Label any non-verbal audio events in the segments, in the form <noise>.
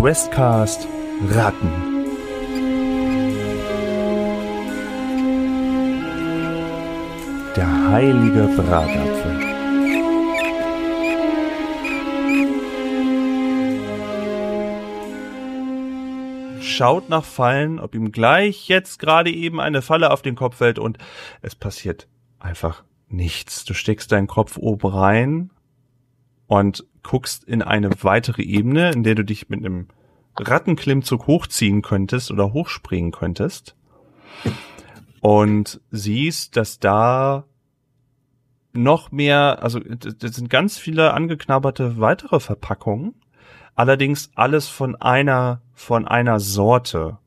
Questcast Ratten. Der heilige Bratapfel. Schaut nach Fallen, ob ihm gleich jetzt gerade eben eine Falle auf den Kopf fällt und es passiert einfach nichts. Du steckst deinen Kopf oben rein und guckst in eine weitere Ebene, in der du dich mit einem Rattenklimmzug hochziehen könntest oder hochspringen könntest. Und siehst, dass da noch mehr, also das sind ganz viele angeknabberte weitere Verpackungen, allerdings alles von einer, von einer Sorte.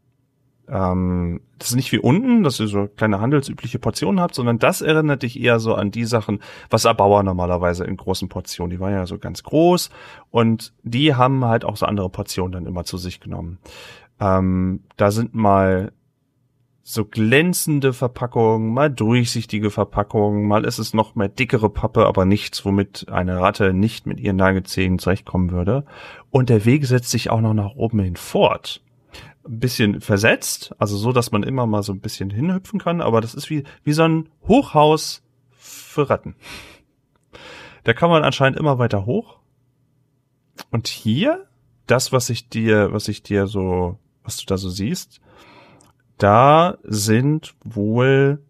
Ähm, das ist nicht wie unten, dass ihr so kleine handelsübliche Portionen habt, sondern das erinnert dich eher so an die Sachen, was Erbauer normalerweise in großen Portionen, die waren ja so ganz groß und die haben halt auch so andere Portionen dann immer zu sich genommen. Ähm, da sind mal so glänzende Verpackungen, mal durchsichtige Verpackungen, mal ist es noch mehr dickere Pappe, aber nichts, womit eine Ratte nicht mit ihren Nagelzähnen zurechtkommen würde. Und der Weg setzt sich auch noch nach oben hin fort ein bisschen versetzt, also so, dass man immer mal so ein bisschen hinhüpfen kann, aber das ist wie, wie so ein Hochhaus für Ratten. Da kann man anscheinend immer weiter hoch. Und hier, das, was ich dir, was ich dir so, was du da so siehst, da sind wohl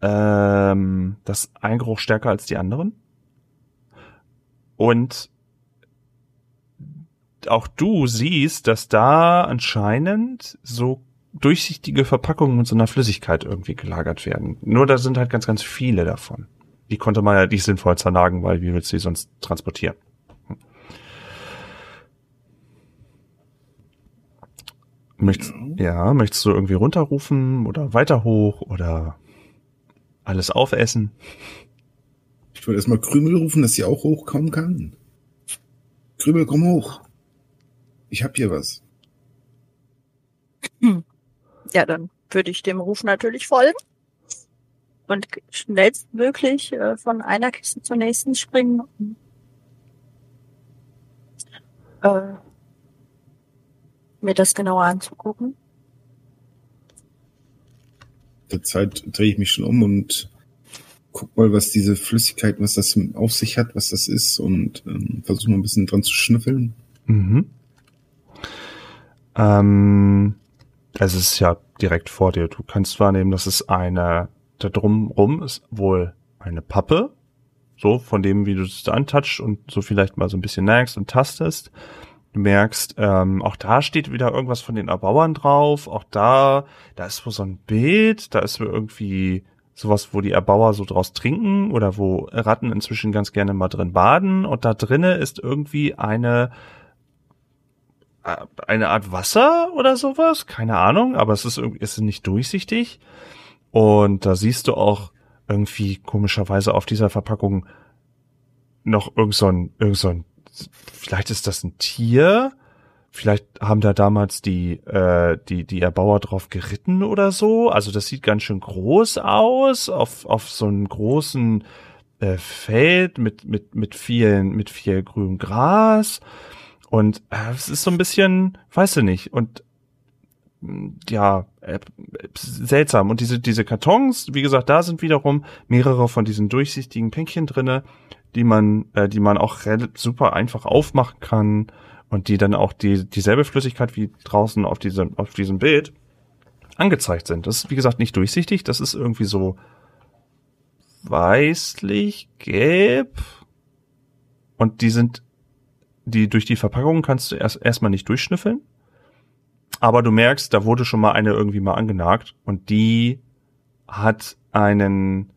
ähm, das ein Geruch stärker als die anderen. Und auch du siehst, dass da anscheinend so durchsichtige Verpackungen mit so einer Flüssigkeit irgendwie gelagert werden. Nur da sind halt ganz, ganz viele davon. Die konnte man ja nicht sinnvoll zernagen, weil wie willst du die sonst transportieren? Hm. Möchtest, ja, möchtest du irgendwie runterrufen oder weiter hoch oder alles aufessen? Ich wollte erstmal Krümel rufen, dass sie auch hochkommen kann. Krümel, komm hoch. Ich hab hier was. Hm. <clears throat> Ja, dann würde ich dem Ruf natürlich folgen und schnellstmöglich äh, von einer Kiste zur nächsten springen. Äh, mir das genauer anzugucken. Der Zeit drehe ich mich schon um und guck mal, was diese Flüssigkeit, was das auf sich hat, was das ist und ähm, versuche mal ein bisschen dran zu schnüffeln. Mhm. Ähm, es ist ja direkt vor dir. Du kannst wahrnehmen, dass es eine, da drumrum ist wohl eine Pappe. So, von dem, wie du es antatschst und so vielleicht mal so ein bisschen nagst und tastest. Du merkst, ähm, auch da steht wieder irgendwas von den Erbauern drauf. Auch da, da ist wohl so ein Bild, da ist irgendwie sowas, wo die Erbauer so draus trinken oder wo Ratten inzwischen ganz gerne mal drin baden. Und da drinnen ist irgendwie eine eine Art Wasser oder sowas, keine Ahnung, aber es ist irgendwie, es ist nicht durchsichtig. Und da siehst du auch irgendwie komischerweise auf dieser Verpackung noch irgend so ein, irgend so ein, vielleicht ist das ein Tier, vielleicht haben da damals die, äh, die, die Erbauer drauf geritten oder so. Also das sieht ganz schön groß aus, auf, auf so einem großen äh, Feld mit, mit, mit vielen, mit viel grünem Gras. Und äh, es ist so ein bisschen, weißt du nicht, und mm, ja, äh, seltsam. Und diese, diese Kartons, wie gesagt, da sind wiederum mehrere von diesen durchsichtigen Päckchen drinne, die man, äh, die man auch super einfach aufmachen kann und die dann auch die, dieselbe Flüssigkeit wie draußen auf diesem, auf diesem Bild angezeigt sind. Das ist, wie gesagt, nicht durchsichtig. Das ist irgendwie so weißlich, gelb. Und die sind die durch die Verpackung kannst du erst erstmal nicht durchschnüffeln. Aber du merkst, da wurde schon mal eine irgendwie mal angenagt und die hat einen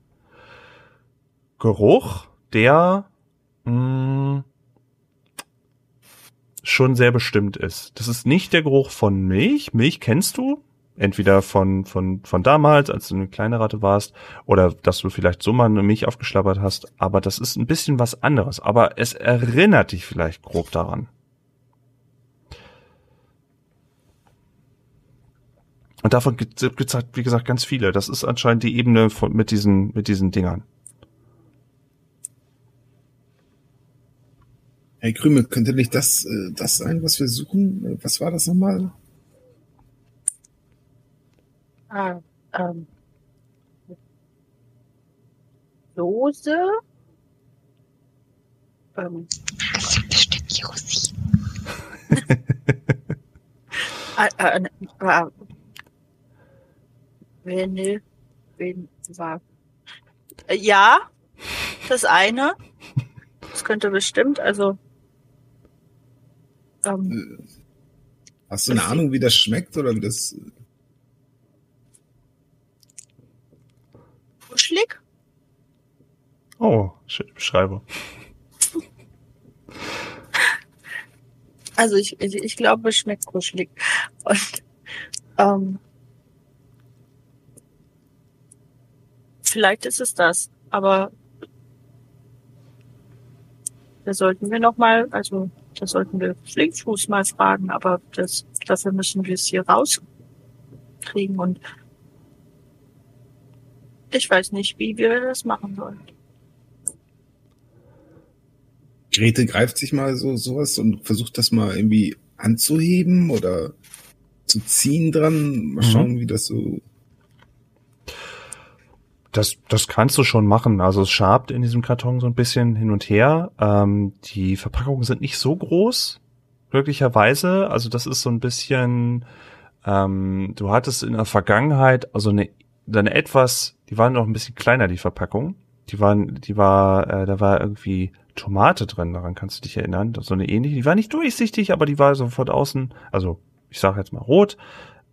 Geruch, der mh, mm, schon sehr bestimmt ist. Das ist nicht der Geruch von Milch. Milch kennst du, entweder von, von, von damals, als du eine kleine Ratte warst, oder dass du vielleicht so mal eine Milch aufgeschlabbert hast, aber das ist ein bisschen was anderes. Aber es erinnert dich vielleicht grob daran. Und davon gibt es halt, wie gesagt, ganz viele. Das ist anscheinend die Ebene von, mit diesen, mit diesen Dingern. Hey Krümel, könnte nicht das, äh, das sein, was wir suchen? Was war das nochmal? Ah, ähm. Dose. Ähm. Das sind bestimmt Josi. Äh, äh, äh, Vanille. Wen war. Äh, ja, das eine. Das könnte bestimmt, also. Ähm, Hast du eine Ahnung, wie das schmeckt oder wie das? Kuschelig? Oh, schöne Beschreibung. Also ich, ich, ich glaube, es schmeckt kuschelig. Und ähm, vielleicht ist es das, aber da sollten wir noch mal, also da sollten wir Flinkfuß mal fragen, aber das, dafür müssen wir es hier rauskriegen und ich weiß nicht, wie wir das machen sollen. Grete greift sich mal so sowas und versucht das mal irgendwie anzuheben oder zu ziehen dran. Mal Mhm. schauen, wie das so. Das, das kannst du schon machen. Also es schabt in diesem Karton so ein bisschen hin und her. Ähm, die Verpackungen sind nicht so groß, glücklicherweise. Also das ist so ein bisschen, ähm, du hattest in der Vergangenheit, also eine, eine etwas, die waren noch ein bisschen kleiner, die Verpackung. Die waren, die war, äh, da war irgendwie Tomate drin, daran kannst du dich erinnern. So eine ähnliche, die war nicht durchsichtig, aber die war so von außen, also ich sage jetzt mal rot.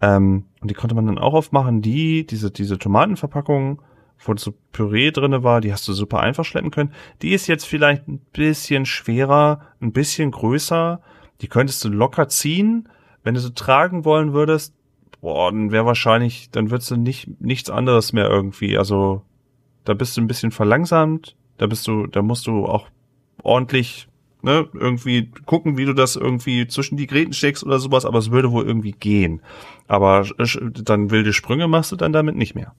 Ähm, und die konnte man dann auch aufmachen. Die, diese, diese Tomatenverpackung, wo so Püree drinne war, die hast du super einfach schleppen können. Die ist jetzt vielleicht ein bisschen schwerer, ein bisschen größer. Die könntest du locker ziehen. Wenn du sie tragen wollen würdest, boah, dann wäre wahrscheinlich, dann würdest du nicht, nichts anderes mehr irgendwie. Also, da bist du ein bisschen verlangsamt. Da bist du, da musst du auch ordentlich, ne, irgendwie gucken, wie du das irgendwie zwischen die Gräten steckst oder sowas, aber es würde wohl irgendwie gehen. Aber dann wilde Sprünge machst du dann damit nicht mehr.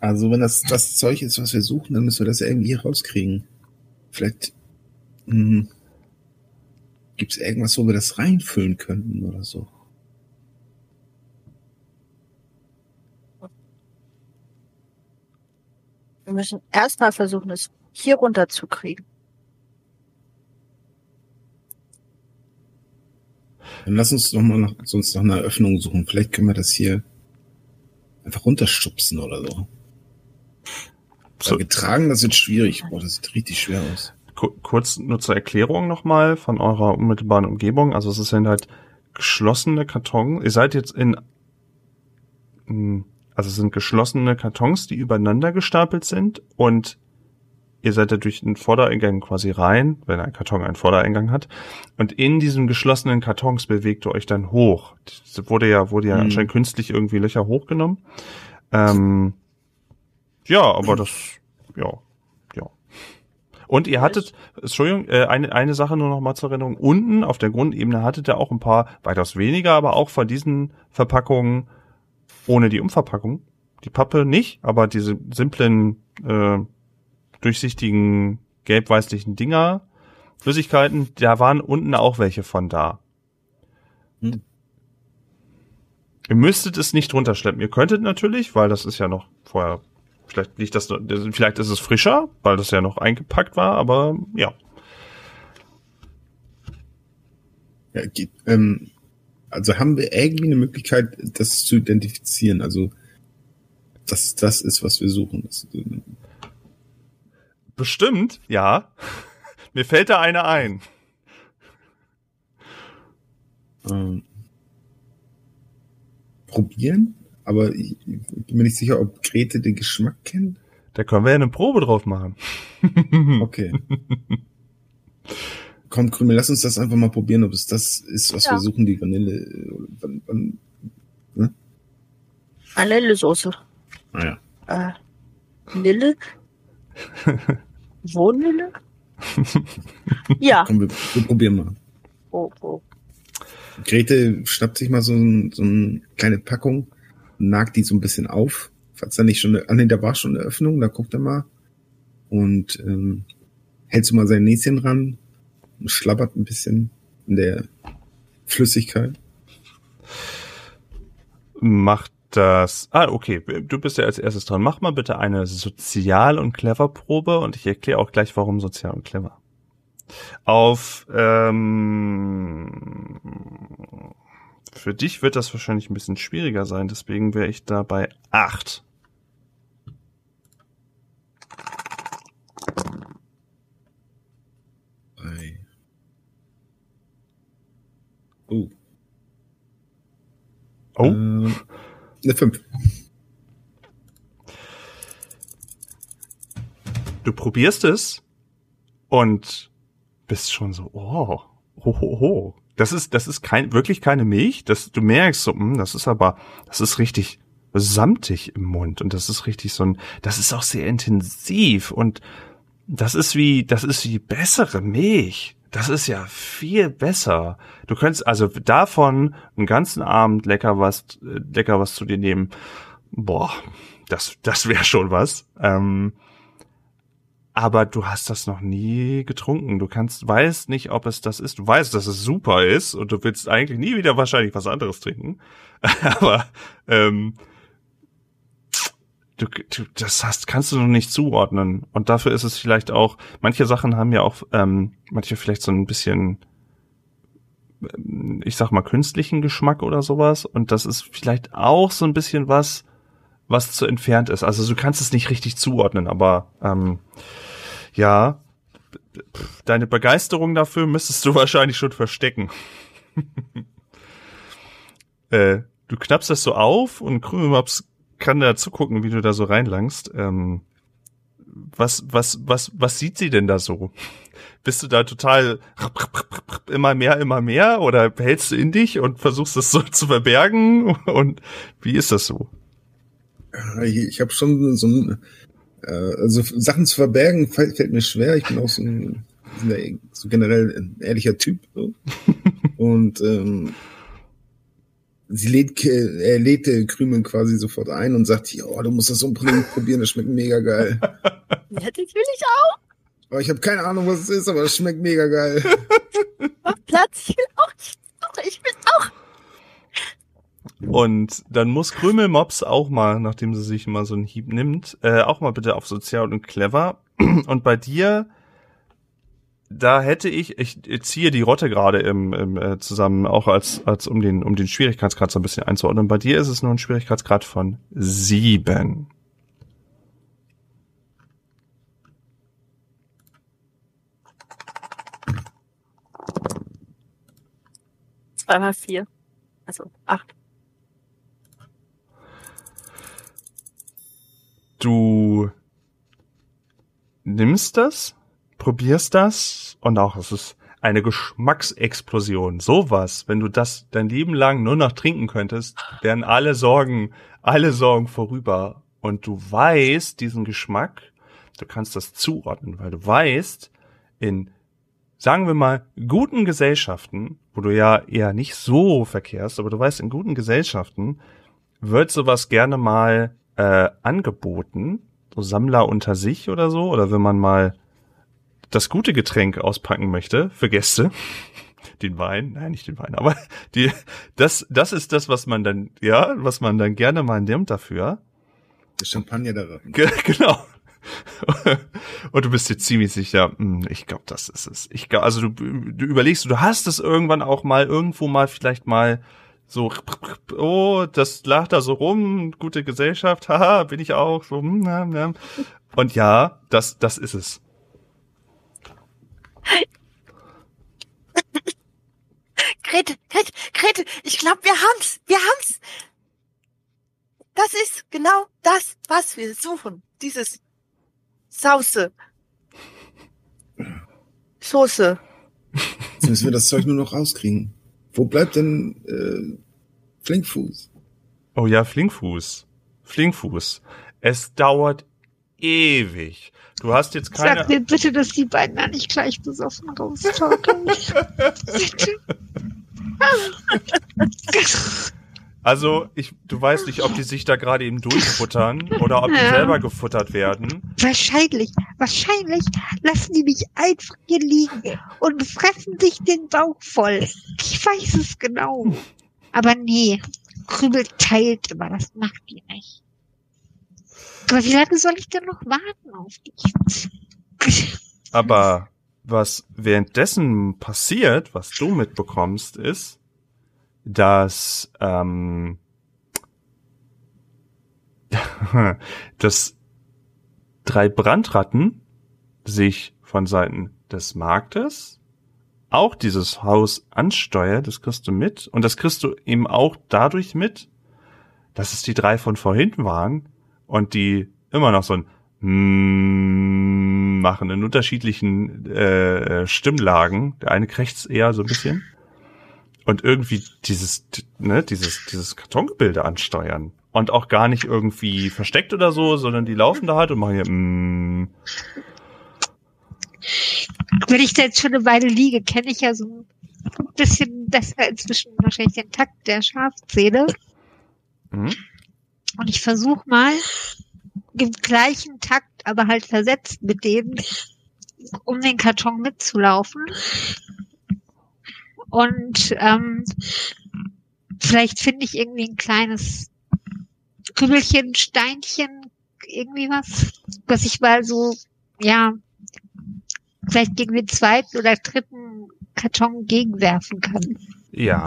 Also wenn das das Zeug ist, was wir suchen, dann müssen wir das ja irgendwie rauskriegen. Vielleicht hm, gibt es irgendwas, wo wir das reinfüllen könnten oder so. Wir müssen erstmal versuchen, es hier runter zu kriegen. Dann lass uns doch mal nach, sonst nach einer Öffnung suchen. Vielleicht können wir das hier einfach runterstupsen oder so. So. So. Getragen, das wird schwierig. Boah, das sieht richtig schwer aus. Ku- kurz nur zur Erklärung nochmal von eurer unmittelbaren Umgebung. Also es sind halt geschlossene Kartons. Ihr seid jetzt in, mh, also es sind geschlossene Kartons, die übereinander gestapelt sind und ihr seid da durch den Vordereingang quasi rein, wenn ein Karton einen Vordereingang hat. Und in diesen geschlossenen Kartons bewegt ihr euch dann hoch. Das wurde ja, wurde ja Mhm. anscheinend künstlich irgendwie Löcher hochgenommen. Ähm, ja, aber das, ja. Und ihr hattet, Entschuldigung, äh, eine, eine Sache nur noch mal zur Erinnerung. Unten auf der Grundebene hattet ihr auch ein paar, weitaus weniger, aber auch von diesen Verpackungen ohne die Umverpackung. Die Pappe nicht, aber diese simplen, äh, durchsichtigen, gelb-weißlichen Dinger, Flüssigkeiten, da waren unten auch welche von da. Hm. Ihr müsstet es nicht runterschleppen. Ihr könntet natürlich, weil das ist ja noch vorher, vielleicht liegt das, vielleicht ist es frischer, weil das ja noch eingepackt war, aber ja. Ja, geht, ähm, also haben wir irgendwie eine Möglichkeit, das zu identifizieren? Also, dass das ist, was wir suchen. Äh, Bestimmt, ja. <laughs> Mir fällt da eine ein. ähm, probieren, aber ich, ich bin mir nicht sicher, ob Grete den Geschmack kennt. Da können wir ja eine Probe drauf machen. <laughs> Okay. Komm, Krümel, lass uns das einfach mal probieren, ob es das ist, was Ja. wir suchen, die Vanille. äh, Wann, wann, Vanillesoße. naja. Äh, Lille? Wohnlille? <laughs> ja. Komm, wir, wir probieren mal. Oh, oh. Grete schnappt sich mal so, ein, so eine kleine Packung, nagt die so ein bisschen auf. Falls da nicht schon eine, ah nee, da war schon eine Öffnung, da guckt er mal. und ähm, hältst du mal sein Näschen ran und schlabbert ein bisschen in der Flüssigkeit. Macht das. Ah, okay. Du bist ja als erstes dran. Mach mal bitte eine Sozial- und Clever-Probe und ich erkläre auch gleich, warum sozial und clever. Auf ähm, für dich wird das wahrscheinlich ein bisschen schwieriger sein, deswegen wäre ich da bei acht. Ei. Oh. Oh. Ähm, eine 5. Du probierst es und bist schon so, oh, ho, ho, ho. Das ist, das ist kein, wirklich keine Milch. Das, du merkst so, hm, das ist aber, das ist richtig samtig im Mund und das ist richtig so ein, das ist auch sehr intensiv und das ist wie, das ist wie bessere Milch. Das ist ja viel besser. Du könntest also davon einen ganzen Abend lecker was, lecker was zu dir nehmen. Boah, das, das wäre schon was. Ähm, aber du hast das noch nie getrunken. Du kannst, weißt nicht, ob es das ist. Du weißt, dass es super ist und du willst eigentlich nie wieder wahrscheinlich was anderes trinken. <laughs> aber ähm, du, du, das hast, kannst du noch nicht zuordnen. Und dafür ist es vielleicht auch, manche Sachen haben ja auch, ähm, manche vielleicht so ein bisschen, ähm, ich sag mal, künstlichen Geschmack oder sowas. Und das ist vielleicht auch so ein bisschen was, was zu entfernt ist. Also du kannst es nicht richtig zuordnen, aber ähm, ja, deine Begeisterung dafür müsstest du <laughs> wahrscheinlich schon verstecken. <laughs> äh, du knappst das so auf und Krümelmaps kann da zugucken, wie du da so reinlangst. Ähm, was, was, was, was sieht sie denn da so? <laughs> Bist du da total immer mehr, immer mehr oder hältst du in dich und versuchst das so zu verbergen? Und wie ist das so? Ich, ich habe schon so ein, äh, also Sachen zu verbergen fällt, fällt mir schwer. Ich bin auch so ein so generell ein ehrlicher Typ. So. <laughs> Und ähm, sie lädt, er lädt Krümel quasi sofort ein und sagt, oh, du musst das unbedingt probieren, das schmeckt mega geil. <laughs> Ja, das will ich auch. Aber ich habe keine Ahnung, was es ist, aber es schmeckt mega geil. <laughs> Platz, ich will auch. Ich will auch. Und dann muss Krümelmops auch mal, nachdem sie sich mal so einen Hieb nimmt, äh, auch mal bitte auf sozial und clever. <clears throat> Und bei dir, da hätte ich, ich ziehe die Rotte gerade im, im äh, zusammen, auch als, als um den, um den Schwierigkeitsgrad so ein bisschen einzuordnen. Bei dir ist es nur ein Schwierigkeitsgrad von sieben. Zweimal vier. Also acht. Du nimmst das, probierst das und auch es ist eine Geschmacksexplosion. Sowas, wenn du das dein Leben lang nur noch trinken könntest, wären alle Sorgen, alle Sorgen vorüber. Und du weißt diesen Geschmack, du kannst das zuordnen, weil du weißt, in, sagen wir mal, guten Gesellschaften, wo du ja eher nicht so verkehrst, aber du weißt, in guten Gesellschaften wird sowas gerne mal äh, angeboten, so Sammler unter sich oder so, oder wenn man mal das gute Getränk auspacken möchte für Gäste, <laughs> den Wein, nein, nicht den Wein, aber die, das, das ist das, was man dann, ja, was man dann gerne mal nimmt dafür. Der Champagner daran. Ge <laughs> genau. Und du bist dir ziemlich sicher, hm, ich glaube, das ist es. Ich glaub, also du, du überlegst, du hast es irgendwann auch mal irgendwo mal vielleicht mal so, oh, das lag da so rum, gute Gesellschaft, haha, bin ich auch, so, hm, ja, ja. Und ja, das, das ist es. Grete, Grete, Grete, ich glaube, wir haben's, wir haben's. Das ist genau das, was wir suchen. Dieses Sauce. Soße. Jetzt müssen wir das Zeug nur noch rauskriegen. Wo bleibt denn äh, Flinkfuß? Oh ja, Flinkfuß. Flinkfuß. Es dauert ewig. Du hast jetzt keine. Sag mir bitte, dass die beiden da nicht gleich besoffen bitte. <laughs> Also, ich, du weißt nicht, ob die sich da gerade eben durchfuttern oder ob die Ja. selber gefuttert werden. Wahrscheinlich. Wahrscheinlich lassen die mich einfach hier liegen und fressen sich den Bauch voll. Ich weiß es genau. Aber nee, Krümel teilt immer, das macht die nicht. Aber wie lange soll ich denn noch warten auf dich? <laughs> Aber was währenddessen passiert, was du mitbekommst, ist, dass ähm, <laughs> dass drei Brandratten sich von Seiten des Marktes auch dieses Haus ansteuert, das kriegst du mit. Und das kriegst du eben auch dadurch mit, dass es die drei von vorhin waren und die immer noch so ein mm machen in unterschiedlichen äh, Stimmlagen. Der eine krächzt eher so ein bisschen. Und irgendwie dieses, ne, dieses, dieses Kartongebilde ansteuern. Und auch gar nicht irgendwie versteckt oder so, sondern die laufen da halt und machen hier, mm, Wenn ich da jetzt schon eine Weile liege, kenne ich ja so ein bisschen besser inzwischen wahrscheinlich den Takt der Schafzähne. mm. Und ich versuche mal im gleichen Takt, aber halt versetzt mit dem, um den Karton mitzulaufen. Und ähm, vielleicht finde ich irgendwie ein kleines Kübelchen, Steinchen, irgendwie was, was ich mal so, ja, vielleicht gegen den zweiten oder dritten Karton gegenwerfen kann. Ja.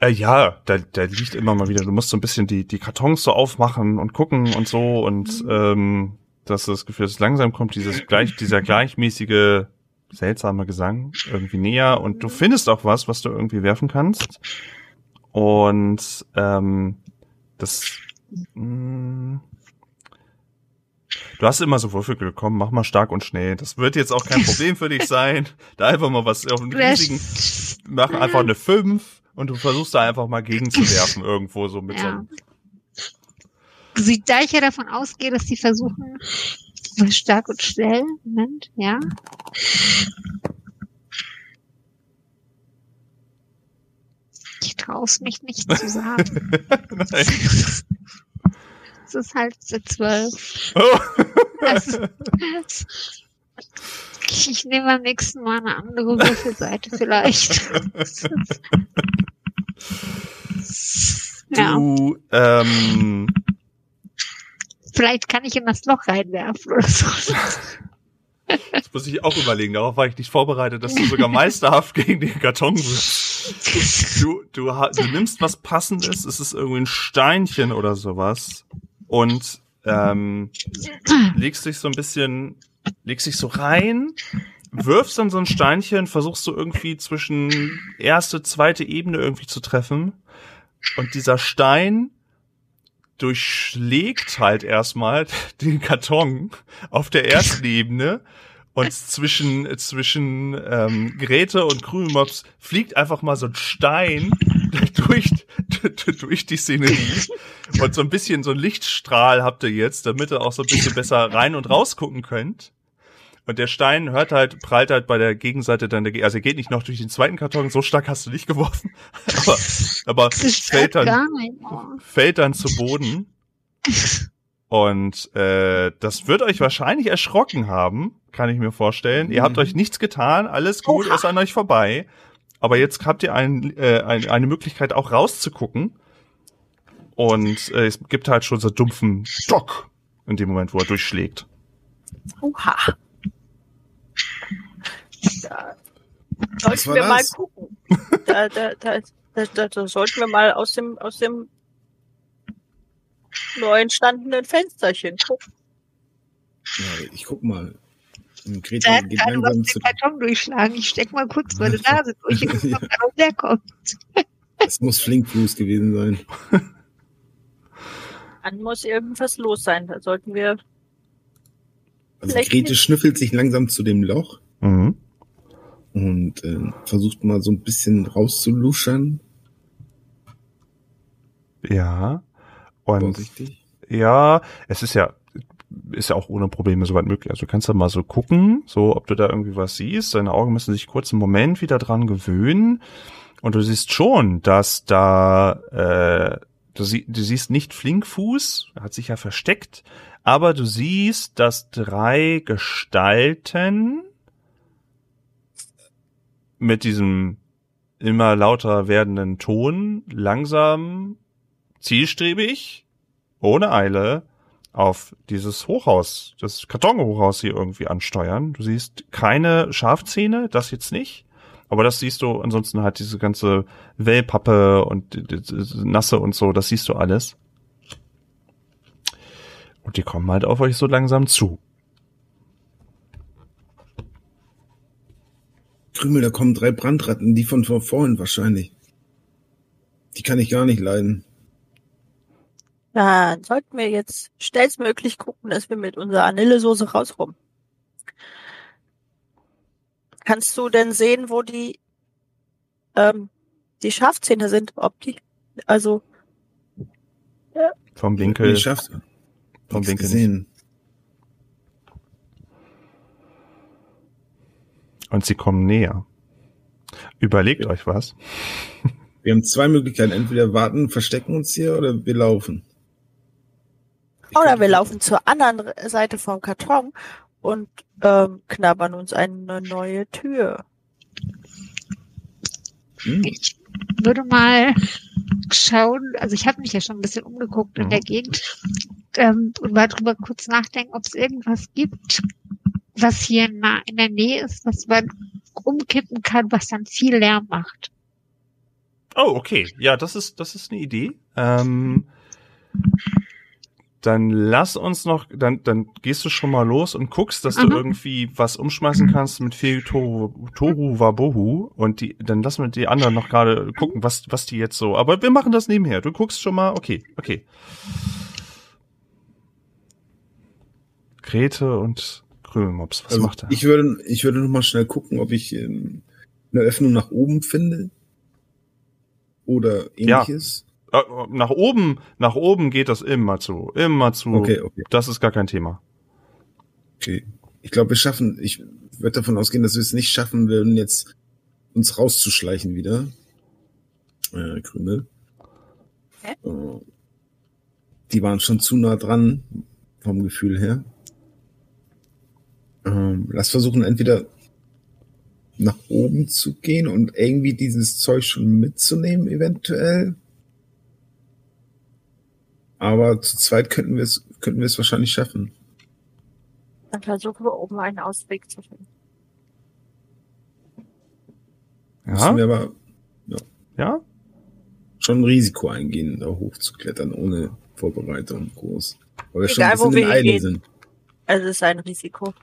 Äh, ja, da, da liegt immer mal wieder, du musst so ein bisschen die, die Kartons so aufmachen und gucken und so und ähm, dass das Gefühl, dass langsam kommt dieses gleich, dieser gleichmäßige, seltsame Gesang irgendwie näher und du findest auch was, was du irgendwie werfen kannst. Und ähm, das mh, Du hast immer so Würfel bekommen, mach mal stark und schnell. Das wird jetzt auch kein <laughs> Problem für dich sein. Da einfach mal was auf einen riesigen, mach einfach eine 5 und du versuchst da einfach mal gegenzuwerfen irgendwo so mit so Ja. einem, Also, da ich ja davon ausgehe, dass die versuchen, stark und schnell, Moment, ja. Ich traue es mich nicht zu sagen. <laughs> <laughs> Es ist halt eine 12. Oh. Also, ich, nehme beim nächsten Mal eine andere Würfelseite vielleicht. ja, Du, ähm, vielleicht kann ich in das Loch reinwerfen oder so. das muss ich auch überlegen. Darauf war ich nicht vorbereitet, dass du sogar meisterhaft gegen den Karton wirst. Du, du, du nimmst was passendes, es ist irgendwie ein Steinchen oder sowas und ähm, legst dich so ein bisschen, legst dich so rein, wirfst dann so ein Steinchen, versuchst du irgendwie zwischen erste, zweite Ebene irgendwie zu treffen. Und dieser Stein durchschlägt halt erstmal <laughs> den Karton auf der ersten Ebene. Und zwischen zwischen ähm, Grete und Krümelmops fliegt einfach mal so ein Stein <laughs> durch durch die Szenerie und so ein bisschen so ein Lichtstrahl habt ihr jetzt, damit ihr auch so ein bisschen <laughs> besser rein und raus gucken könnt. Und der Stein hört halt, prallt halt bei der Gegenseite dann, der, also er geht nicht noch durch den zweiten Karton, so stark hast du nicht geworfen, <laughs> aber, aber fällt dann, fällt dann zu Boden. Und äh, das wird euch wahrscheinlich erschrocken haben, kann ich mir vorstellen. Ihr habt Mhm. euch nichts getan, alles gut, Oha. ist an euch vorbei. Aber jetzt habt ihr ein, äh, ein, eine Möglichkeit auch rauszugucken. Und äh, es gibt halt schon so dumpfen Stock in dem Moment, wo er durchschlägt. Oha. Da sollten wir mal das? gucken. Da, da, da, da, da, da sollten wir mal aus dem, aus dem neu entstandenen Fensterchen gucken. Ja, ich guck mal. Und Da Greta hat geht gerade was langsam den zu. Karton durchschlagen. Ich steck mal kurz meine Nase durch. Ich guck wo der kommt. Es muss Flinkfuß gewesen sein. Dann muss irgendwas los sein. Da sollten wir. Also Grete nicht. schnüffelt sich langsam zu dem Loch Mhm. und äh, versucht mal so ein bisschen rauszuluschern. Ja. Und Vorsichtig. Ja, es ist ja, ist ja auch ohne Probleme soweit möglich. Also du kannst da mal so gucken, so ob du da irgendwie was siehst. Deine Augen müssen sich kurz einen Moment wieder dran gewöhnen. Und du siehst schon, dass da äh, du, sie, du siehst nicht Flinkfuß, hat sich ja versteckt, aber du siehst, dass drei Gestalten mit diesem immer lauter werdenden Ton langsam zielstrebig, ohne Eile, auf dieses Hochhaus, das Kartonhochhaus hier irgendwie ansteuern. Du siehst keine Schafzähne, das jetzt nicht. Aber das siehst du, ansonsten halt diese ganze Wellpappe und Nasse und so, das siehst du alles. Und die kommen halt auf euch so langsam zu. Krümel, da kommen drei Brandratten, die von vor vorhin wahrscheinlich. Die kann ich gar nicht leiden. Dann sollten wir jetzt schnellstmöglich gucken, dass wir mit unserer Vanillesoße rauskommen. Kannst du denn sehen, wo die, ähm, die Schafzähne sind? Ob die, also, Vom Wie Winkel, schafft er? vom Nichts Winkel gesehen. Und sie kommen näher. Überlegt euch was. <laughs> Wir haben zwei Möglichkeiten. Entweder warten, verstecken uns hier oder wir laufen. Oder wir laufen zur anderen Seite vom Karton und ähm, knabbern uns eine neue Tür. Hm? Ich würde mal schauen, also ich habe mich ja schon ein bisschen umgeguckt in der Gegend ähm, und mal drüber kurz nachdenken, ob es irgendwas gibt, was hier nah in der Nähe ist, was man umkippen kann, was dann viel Lärm macht. Oh, okay. Ja, das ist, das ist eine Idee. Ähm, dann lass uns noch, dann, dann gehst du schon mal los und guckst, dass du Mhm. irgendwie was umschmeißen kannst mit viel Toru, Toru Wabohu und die, dann lassen wir die anderen noch gerade gucken, was, was die jetzt so, aber wir machen das nebenher. Du guckst schon mal, okay, okay. Grete und Krümelmops, was Also macht er? ich würde, ich würde noch mal schnell gucken, ob ich ähm, eine Öffnung nach oben finde. Oder Ja. ähnliches. Äh, nach oben, nach oben geht das immer zu, immer zu. Okay, okay, Das ist gar kein Thema. okay. Ich glaube, wir schaffen, ich würde davon ausgehen, dass wir es nicht schaffen würden, jetzt uns rauszuschleichen wieder. Äh, Krümel. Hä? Äh, die waren schon zu nah dran, vom Gefühl her. Ähm, lass versuchen, entweder nach oben zu gehen und irgendwie dieses Zeug schon mitzunehmen, eventuell. Aber zu zweit könnten wir es, könnten wir es wahrscheinlich schaffen. Dann versuchen wir oben einen Ausweg zu finden. Müssen Ja, wir aber ja. schon ein Risiko eingehen, da hochzuklettern, ohne Vorbereitung groß. Weil wir schon Egal, ein wo bisschen in wir Eile hingehen. sind. Also es ist ein Risiko.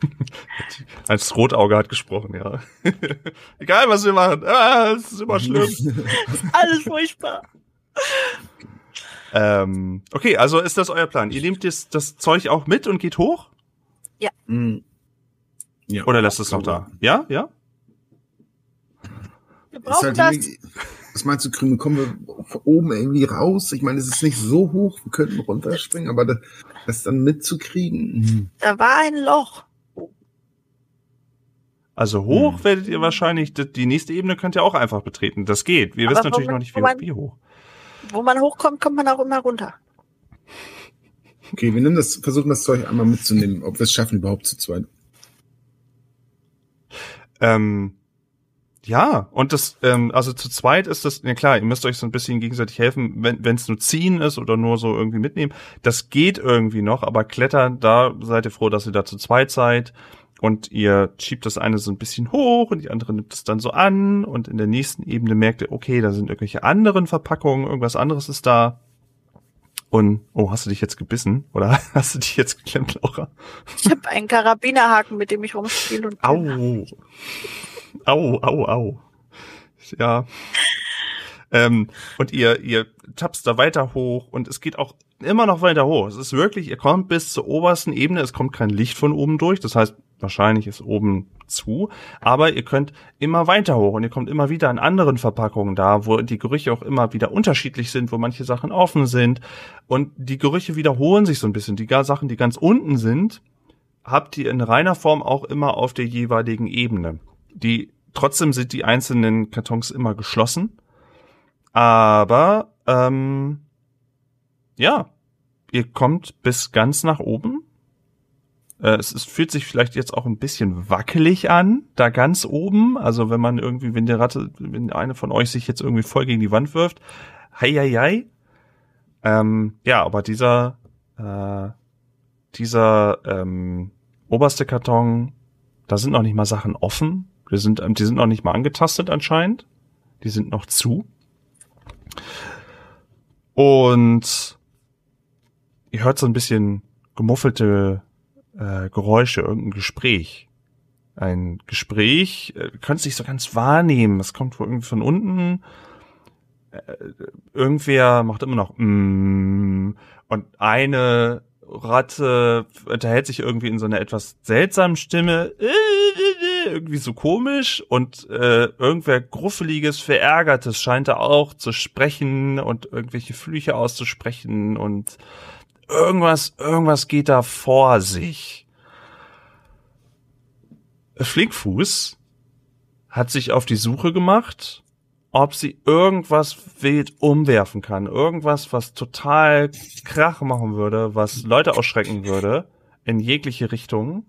<laughs> Als Rotauge hat gesprochen, ja. <laughs> Egal, was wir machen. Ah, es ist immer <laughs> schlimm. Alles furchtbar. Ähm, okay, also ist das euer Plan. Ihr nehmt das, das Zeug auch mit und geht hoch? Hm. Ja. Oder lasst es noch da? Ja, ja? Wir Ist brauchen halt das. was meinst du, Krümel? Kommen wir von oben irgendwie raus? Ich meine, es ist nicht so hoch, wir könnten runterspringen, aber das, das dann mitzukriegen. hm. Da war ein Loch. Also hoch Hm. werdet ihr wahrscheinlich, die- nächste Ebene könnt ihr auch einfach betreten. Das geht. Wir Aber wissen natürlich noch nicht, wie, wie hoch. Wo man hochkommt, kommt man auch immer runter. Okay, wir nehmen das, versuchen das Zeug einmal mitzunehmen, ob wir es schaffen, überhaupt zu zweit. Ähm, ja, und das, ähm, also zu zweit ist das, ja klar, ihr müsst euch so ein bisschen gegenseitig helfen, wenn es nur ziehen ist oder nur so irgendwie mitnehmen. Das geht irgendwie noch, aber klettern, da seid ihr froh, dass ihr da zu zweit seid. Und ihr schiebt das eine so ein bisschen hoch und die andere nimmt es dann so an und in der nächsten Ebene merkt ihr, okay, da sind irgendwelche anderen Verpackungen, irgendwas anderes ist da. Und, oh, hast du dich jetzt gebissen? Oder <laughs> hast du dich jetzt geklemmt, Laura? Ich habe einen Karabinerhaken, mit dem ich rumspiele und Au. Au, au, au. Ja. Ähm, und ihr, ihr tapst da weiter hoch und es geht auch immer noch weiter hoch. Es ist wirklich, ihr kommt bis zur obersten Ebene, es kommt kein Licht von oben durch, das heißt, wahrscheinlich ist oben zu, aber ihr könnt immer weiter hoch und ihr kommt immer wieder an anderen Verpackungen da, wo die Gerüche auch immer wieder unterschiedlich sind, wo manche Sachen offen sind und die Gerüche wiederholen sich so ein bisschen. Die Sachen, die ganz unten sind, habt ihr in reiner Form auch immer auf der jeweiligen Ebene. Die, trotzdem sind die einzelnen Kartons immer geschlossen. Aber ähm, ja, ihr kommt bis ganz nach oben. Äh, es, es fühlt sich vielleicht jetzt auch ein bisschen wackelig an, da ganz oben. Also wenn man irgendwie, wenn die Ratte, wenn eine von euch sich jetzt irgendwie voll gegen die Wand wirft, hei, hei, hei. Ähm, ja, aber dieser, äh, dieser ähm, oberste Karton, da sind noch nicht mal Sachen offen. Die sind, die sind noch nicht mal angetastet anscheinend. Die sind noch zu. Und ihr hört so ein bisschen gemuffelte äh, Geräusche, irgendein Gespräch. Ein Gespräch, äh, könnt nicht so ganz wahrnehmen. Es kommt wohl irgendwie von unten. Äh, irgendwer macht immer noch mm, und eine Ratte unterhält sich irgendwie in so einer etwas seltsamen Stimme, irgendwie so komisch und äh, irgendwer Gruffeliges, Verärgertes scheint er auch zu sprechen und irgendwelche Flüche auszusprechen und irgendwas, irgendwas geht da vor sich. Flinkfuß hat sich auf die Suche gemacht ob sie irgendwas wild umwerfen kann. Irgendwas, was total Krach machen würde, was Leute ausschrecken würde, in jegliche Richtung.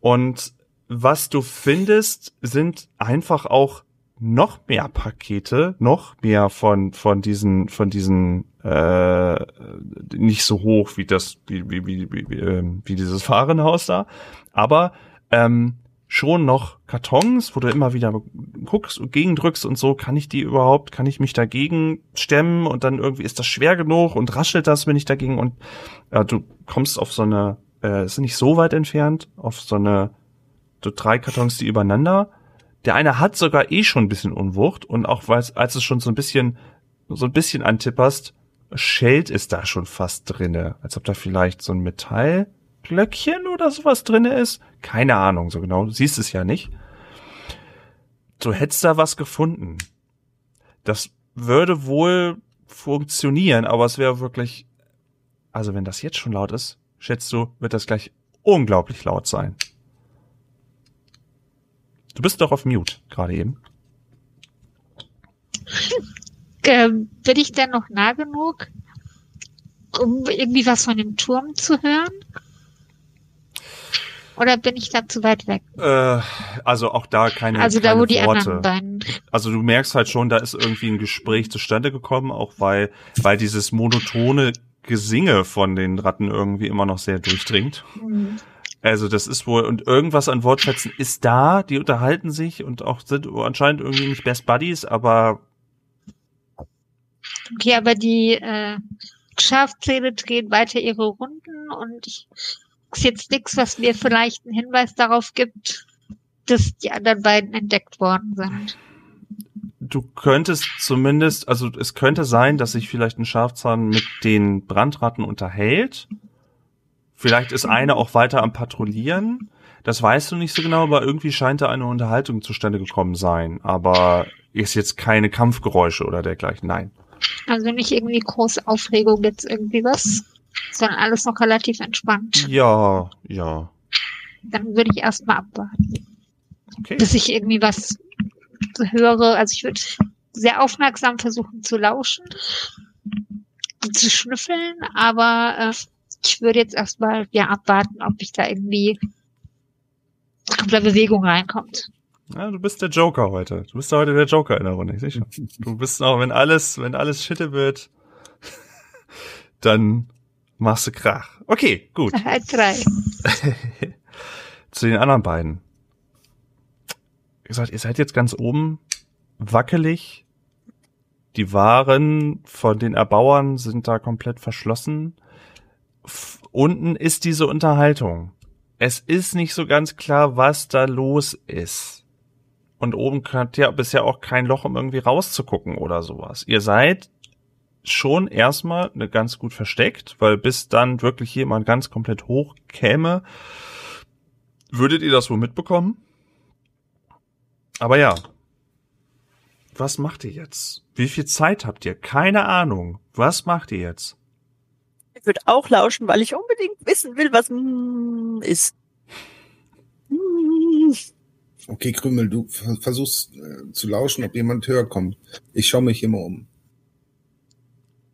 Und was du findest, sind einfach auch noch mehr Pakete, noch mehr von von diesen von diesen äh, nicht so hoch wie das wie wie wie wie, ähm, wie dieses Fahrenhaus da, aber ähm, schon noch Kartons, wo du immer wieder guckst und gegendrückst und so, kann ich die überhaupt, kann ich mich dagegen stemmen und dann irgendwie ist das schwer genug und raschelt das, wenn ich dagegen und äh, du kommst auf so eine, äh, ist nicht so weit entfernt, auf so eine, so drei Kartons, die übereinander. Der eine hat sogar eh schon ein bisschen Unwucht und auch als, als es schon so ein bisschen, so ein bisschen antipperst, schält ist da schon fast drinne, als ob da vielleicht so ein Metall Glöckchen oder sowas drinne ist. Keine Ahnung so genau, du siehst es ja nicht. Du hättest da was gefunden. Das würde wohl funktionieren, aber es wäre wirklich, also wenn das jetzt schon laut ist, schätzt du, wird das gleich unglaublich laut sein. Du bist doch auf Mute gerade eben. Ähm, bin ich denn noch nah genug, um irgendwie was von dem Turm zu hören? Oder bin ich da zu weit weg? Äh, also auch da keine Also da, keine wo die Worte. anderen beiden. Also du merkst halt schon, da ist irgendwie ein Gespräch zustande gekommen, auch weil, weil dieses monotone Gesinge von den Ratten irgendwie immer noch sehr durchdringt. Hm. Also das ist wohl, und irgendwas an Wortschätzen ist da, die unterhalten sich und auch sind anscheinend irgendwie nicht Best Buddies, aber Okay, aber die äh, Schafzähne drehen weiter ihre Runden und ich ist jetzt nichts, was mir vielleicht einen Hinweis darauf gibt, dass die anderen beiden entdeckt worden sind. du könntest zumindest, also es könnte sein, dass sich vielleicht ein Schafzahn mit den Brandratten unterhält. Vielleicht ist eine auch weiter am Patrouillieren. Das weißt du nicht so genau, aber irgendwie scheint da eine Unterhaltung zustande gekommen sein. Aber ist jetzt keine Kampfgeräusche oder dergleichen. Nein. Also nicht irgendwie große Aufregung jetzt irgendwie was, sondern alles noch relativ entspannt. Ja, ja. Dann würde ich erstmal abwarten, Okay. bis ich irgendwie was höre. Also ich würde sehr aufmerksam versuchen zu lauschen, zu schnüffeln, aber äh, ich würde jetzt erstmal ja abwarten, ob ich da irgendwie ob da Bewegung reinkommt. Ja, du bist der Joker heute. Du bist heute der Joker in der Runde, ich schon. <laughs> Du bist auch, wenn alles, wenn alles Schitte wird, <laughs> dann machst du Krach. Okay, gut. <laughs> Halt drei. Zu den anderen beiden. Wie gesagt, ihr seid jetzt ganz oben, wackelig. Die Waren von den Erbauern sind da komplett verschlossen. Unten ist diese Unterhaltung. Es ist nicht so ganz klar, was da los ist. Und oben könnt ihr bisher auch kein Loch, um irgendwie rauszugucken oder sowas. Ihr seid schon erstmal ne, ganz gut versteckt, weil bis dann wirklich jemand ganz komplett hoch käme, würdet ihr das wohl mitbekommen? Aber ja. Was macht ihr jetzt? Wie viel Zeit habt ihr? Keine Ahnung. Was macht ihr jetzt? Ich würde auch lauschen, weil ich unbedingt wissen will, was mm, ist. Mm. Okay, Krümel, du ver- versuchst äh, zu lauschen, ob jemand höher kommt. Ich schaue mich immer um.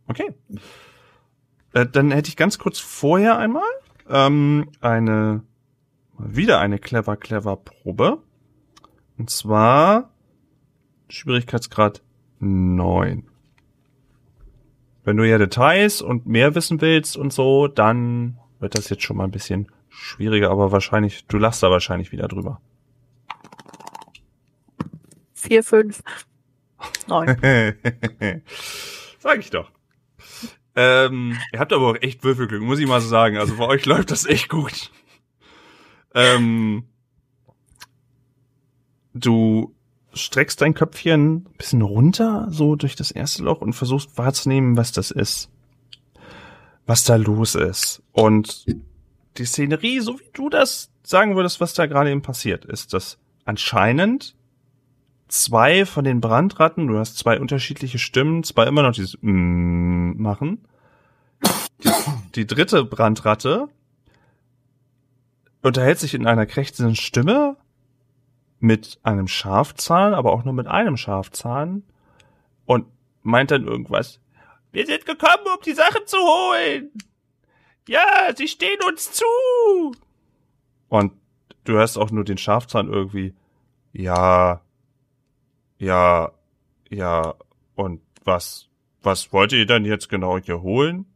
Okay. Äh, dann hätte ich ganz kurz vorher einmal ähm, eine wieder eine clever clever Probe. Und zwar Schwierigkeitsgrad 9. Wenn du ja Details und mehr wissen willst und so, dann wird das jetzt schon mal ein bisschen schwieriger, aber wahrscheinlich, du lachst da wahrscheinlich wieder drüber. Vier, fünf, neun. <laughs> Sag ich doch. Ähm, ihr habt aber auch echt Würfelglück, muss ich mal so sagen. Also bei euch <laughs> läuft das echt gut. Ähm, du streckst dein Köpfchen ein bisschen runter, so durch das erste Loch und versuchst wahrzunehmen, was das ist. Was da los ist. Und die Szenerie, so wie du das sagen würdest, was da gerade eben passiert, ist, dass anscheinend zwei von den Brandratten, du hast zwei unterschiedliche Stimmen, zwei immer noch dieses mm machen. Die, die dritte Brandratte unterhält sich in einer krächzenden Stimme mit einem Schafzahn, aber auch nur mit einem Schafzahn und meint dann irgendwas. Wir sind gekommen, um die Sachen zu holen. Ja, sie stehen uns zu. Und du hörst auch nur den Schafzahn irgendwie. Ja, ja, ja, und was, was wollt ihr denn jetzt genau hier holen?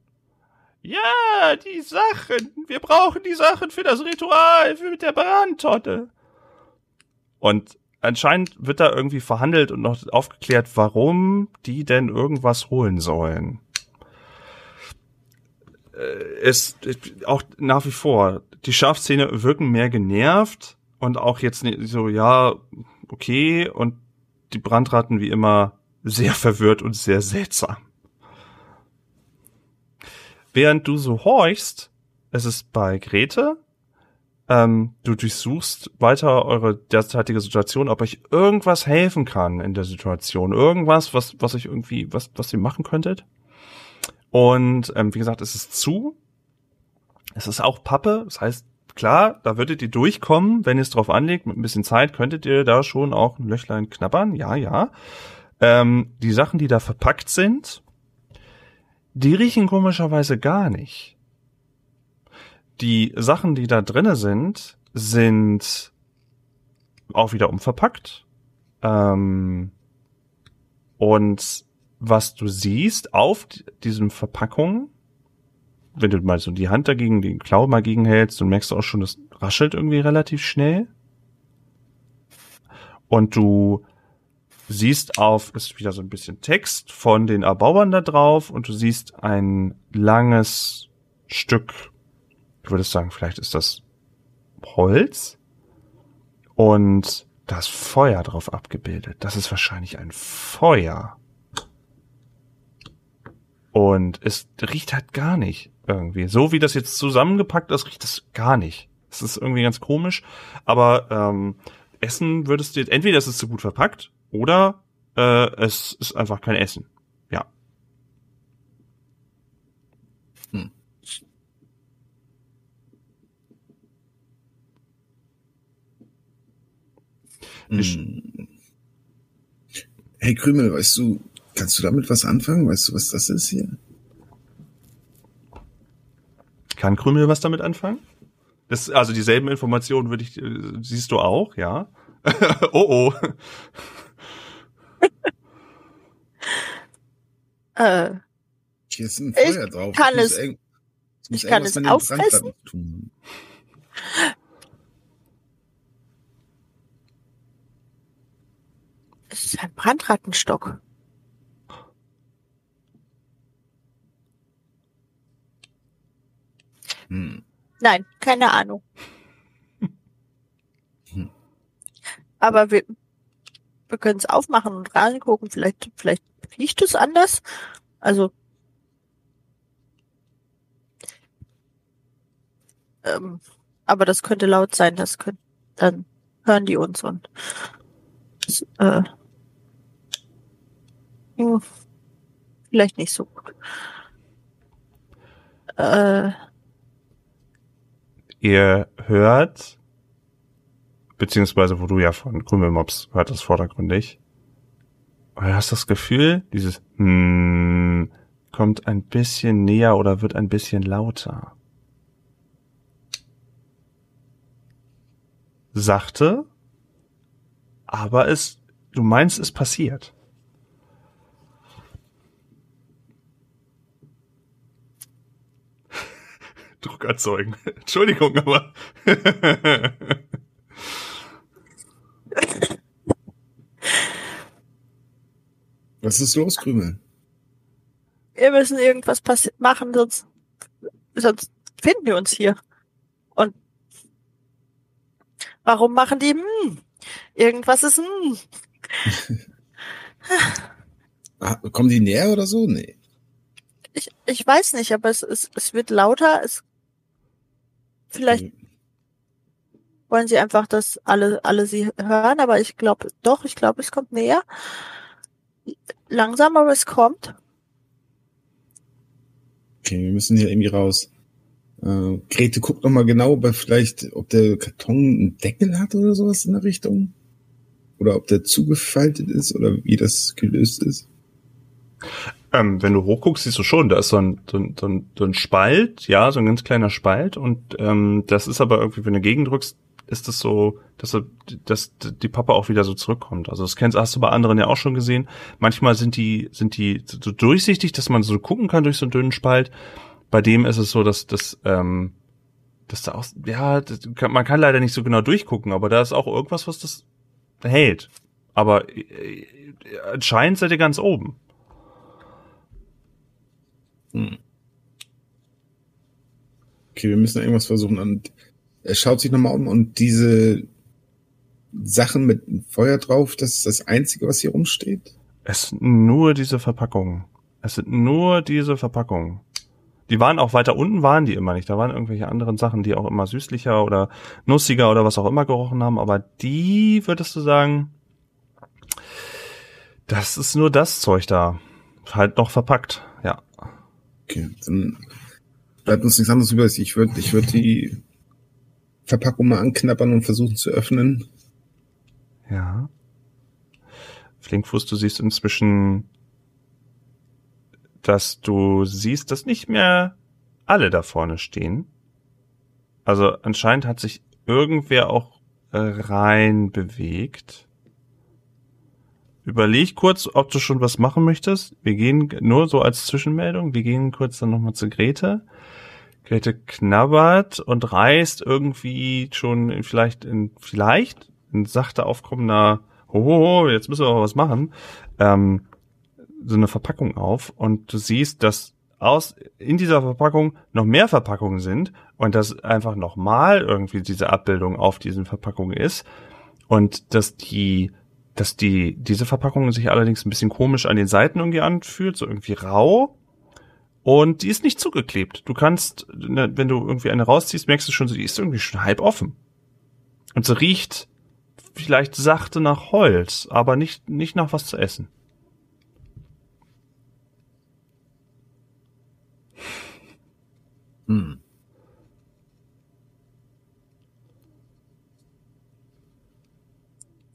Ja, die Sachen. Wir brauchen die Sachen für das Ritual, für mit der Brandtotte. Und anscheinend wird da irgendwie verhandelt und noch aufgeklärt, warum die denn irgendwas holen sollen. Äh, Es, auch nach wie vor, die Schafszene wirken mehr genervt und auch jetzt so, ja, okay, und die Brandratten wie immer sehr verwirrt und sehr seltsam. Während du so horchst, es ist bei Grete, ähm, du durchsuchst weiter eure derzeitige Situation, ob euch irgendwas helfen kann in der Situation. Irgendwas, was, was euch irgendwie, was, was ihr machen könntet. Und ähm, wie gesagt, es ist zu. Es ist auch Pappe. Das heißt, klar, da würdet ihr durchkommen, wenn ihr es drauf anlegt. Mit ein bisschen Zeit könntet ihr da schon auch ein Löchlein knabbern. Ja, ja. Ähm, die Sachen, die da verpackt sind, die riechen komischerweise gar nicht. Die Sachen, die da drinne sind, sind auch wieder umverpackt. Ähm, und was du siehst auf diesem Verpackung, wenn du mal so die Hand dagegen, die Klaue mal gegen hältst, dann merkst du auch schon, das raschelt irgendwie relativ schnell. Und du siehst auf, ist wieder so ein bisschen Text von den Erbauern da drauf und du siehst ein langes Stück, ich würde sagen, vielleicht ist das Holz und das Feuer drauf abgebildet. Das ist wahrscheinlich ein Feuer. Und es riecht halt gar nicht irgendwie. So wie das jetzt zusammengepackt ist, riecht es gar nicht. Es ist irgendwie ganz komisch. Aber ähm, Essen würdest du jetzt, entweder es ist zu gut verpackt oder äh, es ist einfach kein Essen. Ja. Ich- Hm. Hey Krümel, weißt du, kannst du damit was anfangen? Weißt du, was das ist hier? Kann Krümel was damit anfangen? Das, also dieselben Informationen würde ich, äh, siehst du auch, ja? <laughs> oh oh. Äh, Hier ist ein Ich Feuer drauf. kann es- ich kann es mit den auffressen. Brandratten tun. es ist ein Brandrattenstock. Hm. Nein, keine Ahnung. Hm. Aber wir, wir können es aufmachen und reingucken. Vielleicht, vielleicht riecht es anders. Also. Ähm, aber das könnte laut sein. Das könnte, dann hören die uns und äh, hm, vielleicht nicht so gut. Äh, Ihr hört, beziehungsweise wo du ja von Krümelmops hörtest vordergründig. Und du hast das Gefühl, dieses hm, kommt ein bisschen näher oder wird ein bisschen lauter. Sachte, aber es, du meinst, es passiert. Druck erzeugen. <laughs> Entschuldigung, aber. <laughs> Was ist los, Krümel? Wir müssen irgendwas machen, sonst, sonst finden wir uns hier. Und warum machen die, hm, irgendwas ist, hm. <laughs> Ah, kommen die näher oder so? Nee. Ich, ich weiß nicht, aber es, es, es wird lauter. Es, vielleicht wollen sie einfach, dass alle, alle sie hören, aber ich glaube, doch, ich glaube, es kommt näher. Langsam, aber es kommt. Okay, wir müssen hier irgendwie raus. Äh, Grete, guck noch mal genau, ob er vielleicht, ob der Karton einen Deckel hat oder sowas in der Richtung. Oder ob der zugefaltet ist oder wie das gelöst ist. Ähm, wenn du hochguckst, siehst du schon, da ist so ein, so, ein, so, ein, so ein Spalt, ja, so ein ganz kleiner Spalt und ähm, das ist aber irgendwie, wenn du gegendrückst, ist das so, dass, er- dass die Pappe auch wieder so zurückkommt. Also das kennst, hast du bei anderen ja auch schon gesehen. Manchmal sind die, sind die so durchsichtig, dass man so gucken kann durch so einen dünnen Spalt. Bei dem ist es so, dass das, ähm, dass da auch, ja, das man kann leider nicht so genau durchgucken, aber da ist auch irgendwas, was das hält. Aber äh, anscheinend seid ihr ganz oben. Okay, wir müssen irgendwas versuchen. Und er schaut sich nochmal um und diese Sachen mit Feuer drauf, das ist das Einzige, was hier rumsteht. Es sind nur diese Verpackungen. Es sind nur diese Verpackungen. Die waren auch weiter unten, waren die immer nicht. Da waren irgendwelche anderen Sachen, die auch immer süßlicher oder nussiger oder was auch immer gerochen haben. Aber die, würdest du sagen, das ist nur das Zeug da. Halt noch verpackt. Okay, dann bleibt uns nichts anderes über. Ich würde ich würd die Verpackung mal anknabbern und versuchen zu öffnen. Ja. Flinkfuß, du siehst inzwischen, dass du siehst, dass nicht mehr alle da vorne stehen. Also anscheinend hat sich irgendwer auch äh, rein bewegt. Überleg kurz, ob du schon was machen möchtest. Wir gehen nur so als Zwischenmeldung. Wir gehen kurz dann nochmal zu Grete. Grete knabbert und reißt irgendwie schon in, vielleicht in, vielleicht in sachte aufkommender, hoho, jetzt müssen wir aber was machen, ähm, so eine Verpackung auf und du siehst, dass aus, in dieser Verpackung noch mehr Verpackungen sind und dass einfach nochmal irgendwie diese Abbildung auf diesen Verpackungen ist und dass die, dass die, diese Verpackung sich allerdings ein bisschen komisch an den Seiten irgendwie anfühlt, so irgendwie rau. Und die ist nicht zugeklebt. Du kannst, ne, wenn du irgendwie eine rausziehst, merkst du schon, die ist irgendwie schon halb offen. Und sie riecht vielleicht sachte nach Holz, aber nicht, nicht nach was zu essen. Hm.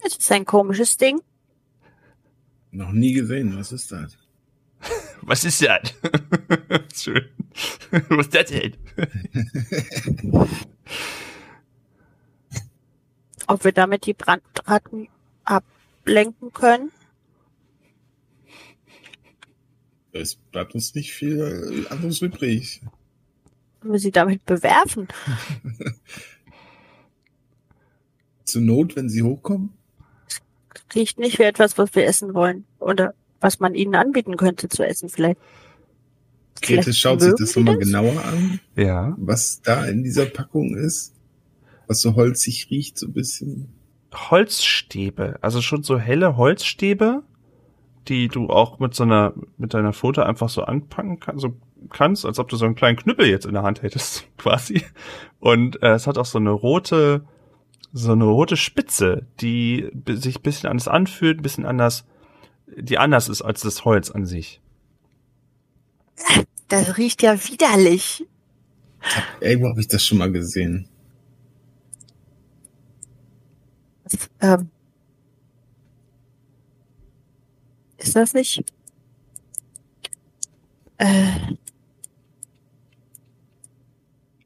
Es ist ein komisches Ding. Noch nie gesehen. Was ist das? <laughs> Was ist das? <laughs> Schön. <laughs> Was ist das denn? Ob wir damit die Brandratten ablenken können? Es bleibt uns nicht viel anderes übrig. Können wir sie damit bewerfen? Zur Not, wenn sie hochkommen. Riecht nicht wie etwas, was wir essen wollen. Oder was man ihnen anbieten könnte zu essen vielleicht. Grete schaut sich das nochmal genauer an, Ja. was da in dieser Packung ist. Was so holzig riecht, so ein bisschen. Holzstäbe, also schon so helle Holzstäbe, die du auch mit so einer, mit deiner Pfote einfach so anpacken kann, so kannst, als ob du so einen kleinen Knüppel jetzt in der Hand hättest, <laughs> quasi. Und äh, es hat auch so eine rote, so eine rote Spitze, die sich ein bisschen anders anfühlt, ein bisschen anders, die anders ist als das Holz an sich. Das riecht ja widerlich. Ey, wo habe ich das schon mal gesehen? Ähm, ist das nicht? Äh,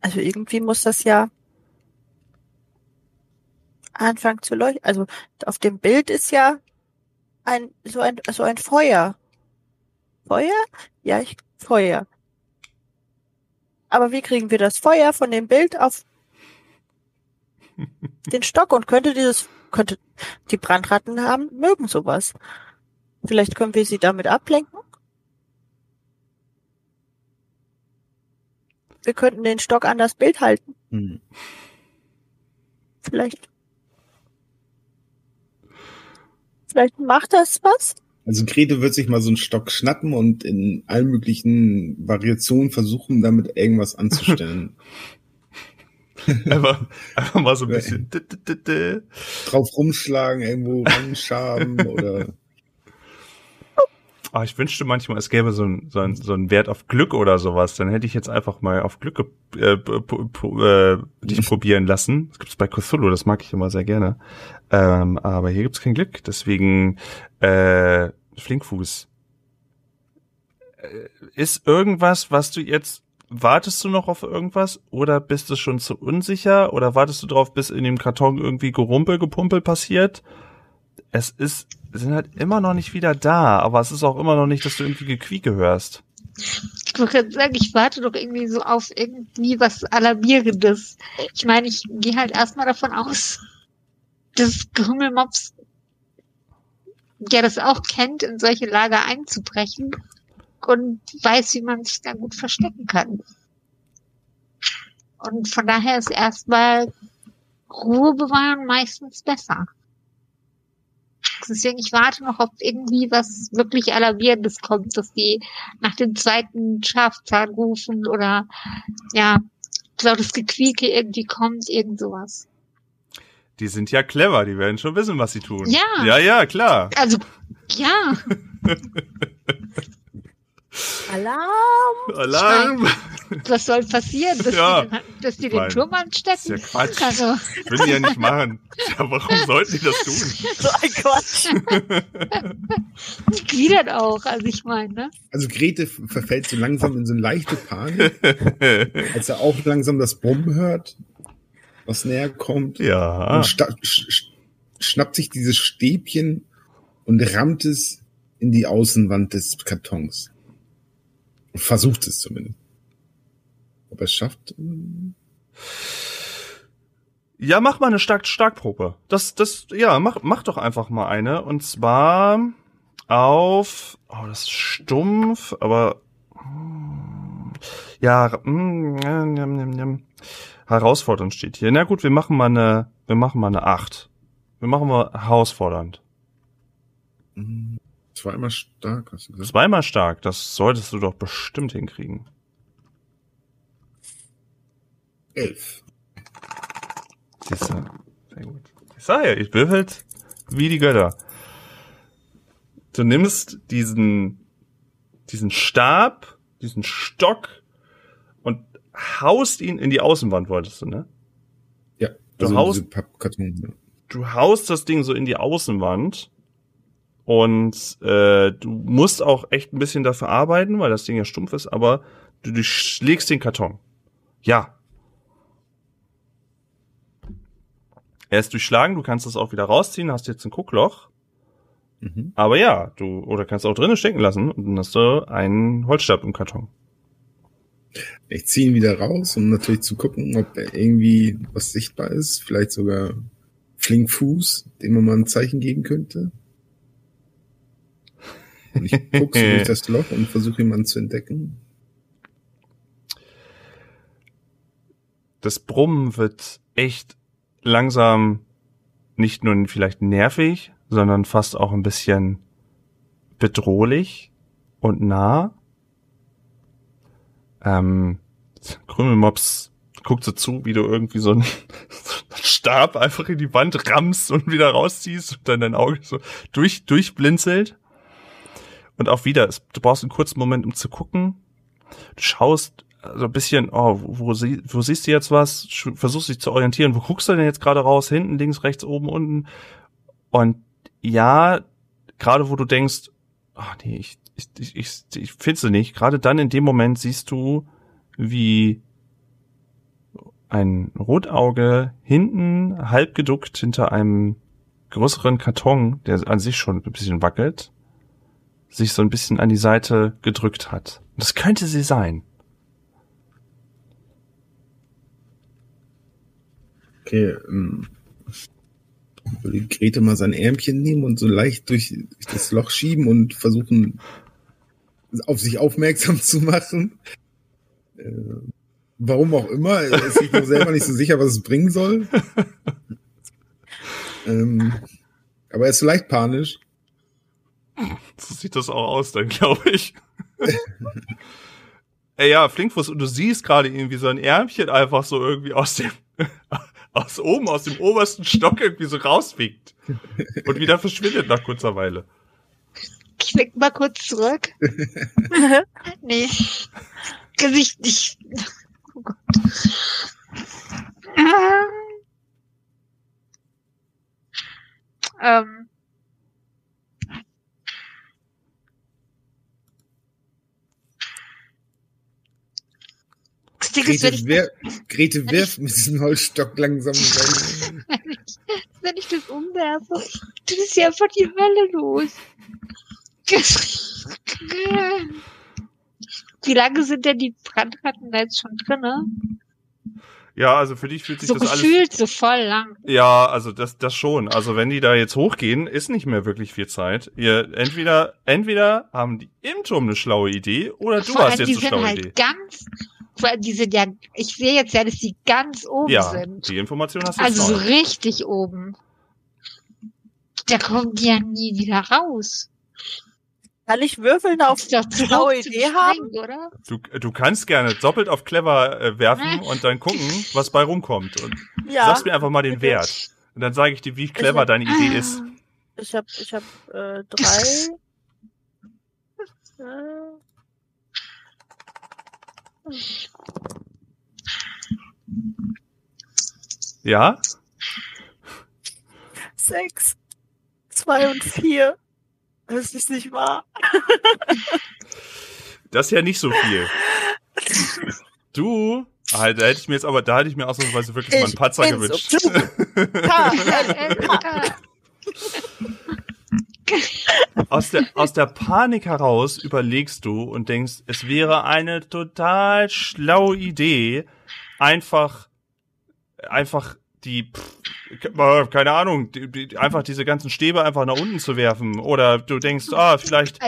also irgendwie muss das ja anfangen zu leuchten. Also auf dem Bild ist ja ein so ein so ein Feuer. Feuer? Ja, ich Feuer. Aber wie kriegen wir das Feuer von dem Bild auf <laughs> den Stock und könnte dieses könnte die Brandratten haben mögen sowas. Vielleicht können wir sie damit ablenken. Wir könnten den Stock an das Bild halten. Hm. Vielleicht. Vielleicht macht das was? Also Grete wird sich mal so einen Stock schnappen und in allen möglichen Variationen versuchen, damit irgendwas anzustellen. <laughs> einfach, einfach mal so ein bisschen. Drauf rumschlagen, irgendwo ranschaben <laughs> oder Ah, ich wünschte manchmal, es gäbe so ein, so, ein, so ein Wert auf Glück oder sowas. Dann hätte ich jetzt einfach mal auf Glück äh, äh, dich <laughs> probieren lassen. Das gibt's bei Cthulhu, das mag ich immer sehr gerne. Ähm, aber hier gibt's kein Glück. Deswegen äh, Flinkfuß. Äh, ist irgendwas, was du jetzt wartest du noch auf irgendwas oder bist du schon zu unsicher oder wartest du drauf, bis in dem Karton irgendwie Gerumpel, Gepumpel passiert? Es ist sind halt immer noch nicht wieder da, aber es ist auch immer noch nicht, dass du irgendwie Gequieke hörst. Ich wollte gerade sagen, ich warte doch irgendwie so auf irgendwie was Alarmierendes. Ich meine, ich gehe halt erstmal davon aus, <laughs> dass Grümmelmops ja das auch kennt, in solche Lager einzubrechen und weiß, wie man sich da gut verstecken kann. Und von daher ist erstmal Ruhe bewahren meistens besser. Deswegen, ich warte noch, ob irgendwie was wirklich Alarmierendes kommt, dass die nach dem zweiten Schafzahn rufen oder ja, lautes Gequieke irgendwie kommt, irgend sowas. Die sind ja clever, die werden schon wissen, was sie tun. Ja. Ja, ja, klar. Also, ja. <laughs> Alarm! Alarm! Was soll passieren, dass Ja. die, den, dass die Ich den Turm Ist anstecken? ja Quatsch. Also, Das würden die ja nicht machen. Ja, warum sollten die das tun? <laughs> So ein Quatsch. die gliedert auch, also ich meine, ne? Also Grete verfällt so langsam in so eine leichte Panik, <laughs> als er auch langsam das Brummen hört, was näher kommt. ja. Und sch schnappt sich dieses Stäbchen und rammt es in die Außenwand des Kartons. Versucht es zumindest. Ob er es schafft? Ja, mach mal eine Stark Starkprobe. Das, das, ja, mach, mach doch einfach mal eine. Und zwar auf, oh, das ist stumpf, aber, hm, ja, njam, njam, njam, njam. herausfordernd steht hier. Na gut, wir machen mal eine, wir machen mal eine acht. Wir machen mal herausfordernd. hm, Zweimal stark, hast du gesagt? Zweimal stark, das solltest du doch bestimmt hinkriegen. Elf. Siehst du? Sehr gut. Ich sag ja, ich würfelt wie die Götter. Du nimmst diesen, diesen Stab, diesen Stock und haust ihn in die Außenwand, wolltest du, ne? Ja, Du also haust- Pappkarton. ja. Du haust das Ding so in die Außenwand und äh, du musst auch echt ein bisschen dafür arbeiten, weil das Ding ja stumpf ist, aber du durchschlägst den Karton. Ja. Er ist durchschlagen, du kannst es auch wieder rausziehen, hast jetzt ein Guckloch. Mhm. Aber ja, du, oder kannst auch drinnen stecken lassen und dann hast du einen Holzstab im Karton. Ich ziehe ihn wieder raus, um natürlich zu gucken, ob da irgendwie was sichtbar ist. Vielleicht sogar Flinkfuß, dem man mal ein Zeichen geben könnte. Und ich gucke durch das Loch und versuche jemanden zu entdecken. das Brummen wird echt langsam nicht nur vielleicht nervig, sondern fast auch ein bisschen bedrohlich und nah. Ähm, Krümelmops guckt so zu, wie du irgendwie so einen, <laughs> so einen Stab einfach in die Wand rammst und wieder rausziehst und dann dein Auge so durch, durchblinzelt. Und auch wieder, du brauchst einen kurzen Moment, um zu gucken. Du schaust so ein bisschen, oh, wo, sie, wo siehst du jetzt was? Versuchst dich zu orientieren. Wo guckst du denn jetzt gerade raus? Hinten, links, rechts, oben, unten. Und ja, gerade wo du denkst, ach nee, ich, ich, ich, ich, ich finde sie nicht. Gerade dann in dem Moment siehst du, wie ein Rotauge hinten halb geduckt hinter einem größeren Karton, der an sich schon ein bisschen wackelt, sich so ein bisschen an die Seite gedrückt hat. Das könnte sie sein. Okay, ähm, würde Grete mal sein Ärmchen nehmen und so leicht durch, durch das Loch schieben und versuchen, auf sich aufmerksam zu machen. Äh, warum auch immer, er ist sich noch selber nicht so sicher, was es bringen soll. <laughs> ähm, aber er ist so leicht panisch. <laughs> So sieht das auch aus, dann glaube ich. <laughs> Ey, ja, Flinkfuß, und du siehst gerade irgendwie so ein Ärmchen einfach so irgendwie aus dem, <laughs> aus oben, aus dem obersten Stock irgendwie so rauswiegt. Und wieder verschwindet nach kurzer Weile. Ich leg mal kurz zurück. Nee. Gesicht nicht. Oh Gott. Ähm. Wenn Grete, ich, wer, Grete wirft mit diesem Holzstock langsam rein. <laughs> wenn ich das umwerfe, dann ist ja einfach die Hölle los. <laughs> Wie lange sind denn die Brandratten da jetzt schon drinne? Ja, also für dich fühlt sich So das alles. gefühlt so voll lang. Ja, also das, das schon. Also wenn die da jetzt hochgehen, ist nicht mehr wirklich viel Zeit. Ihr entweder, entweder haben die im Turm eine schlaue Idee oder du Vor hast jetzt die eine sind schlaue halt Idee. ganz, die sind ja, ich sehe jetzt ja, dass die ganz oben Ja, sind. die Information hast du Also so richtig oben. Da kommen die ja nie wieder raus. Kann ich würfeln auf zum Idee haben? Oder? Du, du kannst gerne doppelt auf clever äh, werfen und dann gucken, was bei rumkommt. Und Ja. sagst mir einfach mal den. Wert. Und dann sage ich dir, wie clever hab- deine Idee ist. Ich habe ich hab, äh, <laughs> drei. Ja? sechs, zwei und vier. Das ist nicht wahr. Das ist ja nicht so viel. Du, ah, da hätte ich mir jetzt aber, da hätte ich mir ausnahmsweise wirklich mal einen Ich Patzer bin so <laughs> <laughs> aus, der, aus der Panik heraus überlegst du und denkst, es wäre eine total schlaue Idee, einfach, einfach die, pff, keine Ahnung, die, die, einfach diese ganzen Stäbe einfach nach unten zu werfen. Oder du denkst, ah, <laughs> vielleicht,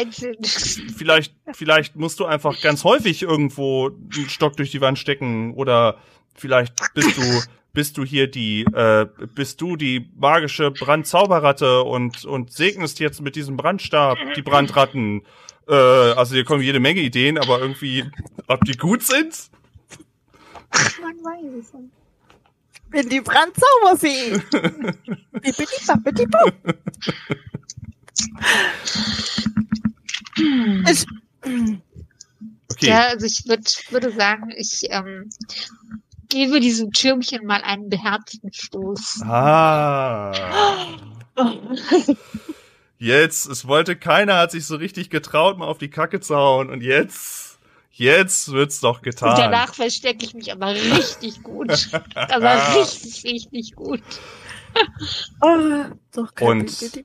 vielleicht, vielleicht musst du einfach ganz häufig irgendwo einen Stock durch die Wand stecken. Oder vielleicht bist du, <laughs> bist du hier die, äh, bist du die magische Brandzauberratte und, und segnest jetzt mit diesem Brandstab die Brandratten. Äh, also hier kommen jede Menge Ideen, aber irgendwie, ob die gut sind? Man weiß es nicht. Bin die bop. <laughs> Ich, Okay. Ja, also ich würd, würde sagen, ich ähm, gebe diesem Türmchen mal einen beherzten Stoß. Ah. Jetzt, es wollte keiner, hat sich so richtig getraut, mal auf die Kacke zu hauen. Und jetzt, jetzt wird's doch Und getan. danach verstecke ich mich aber richtig gut. aber <laughs> richtig, richtig gut. oh, doch kein Und-.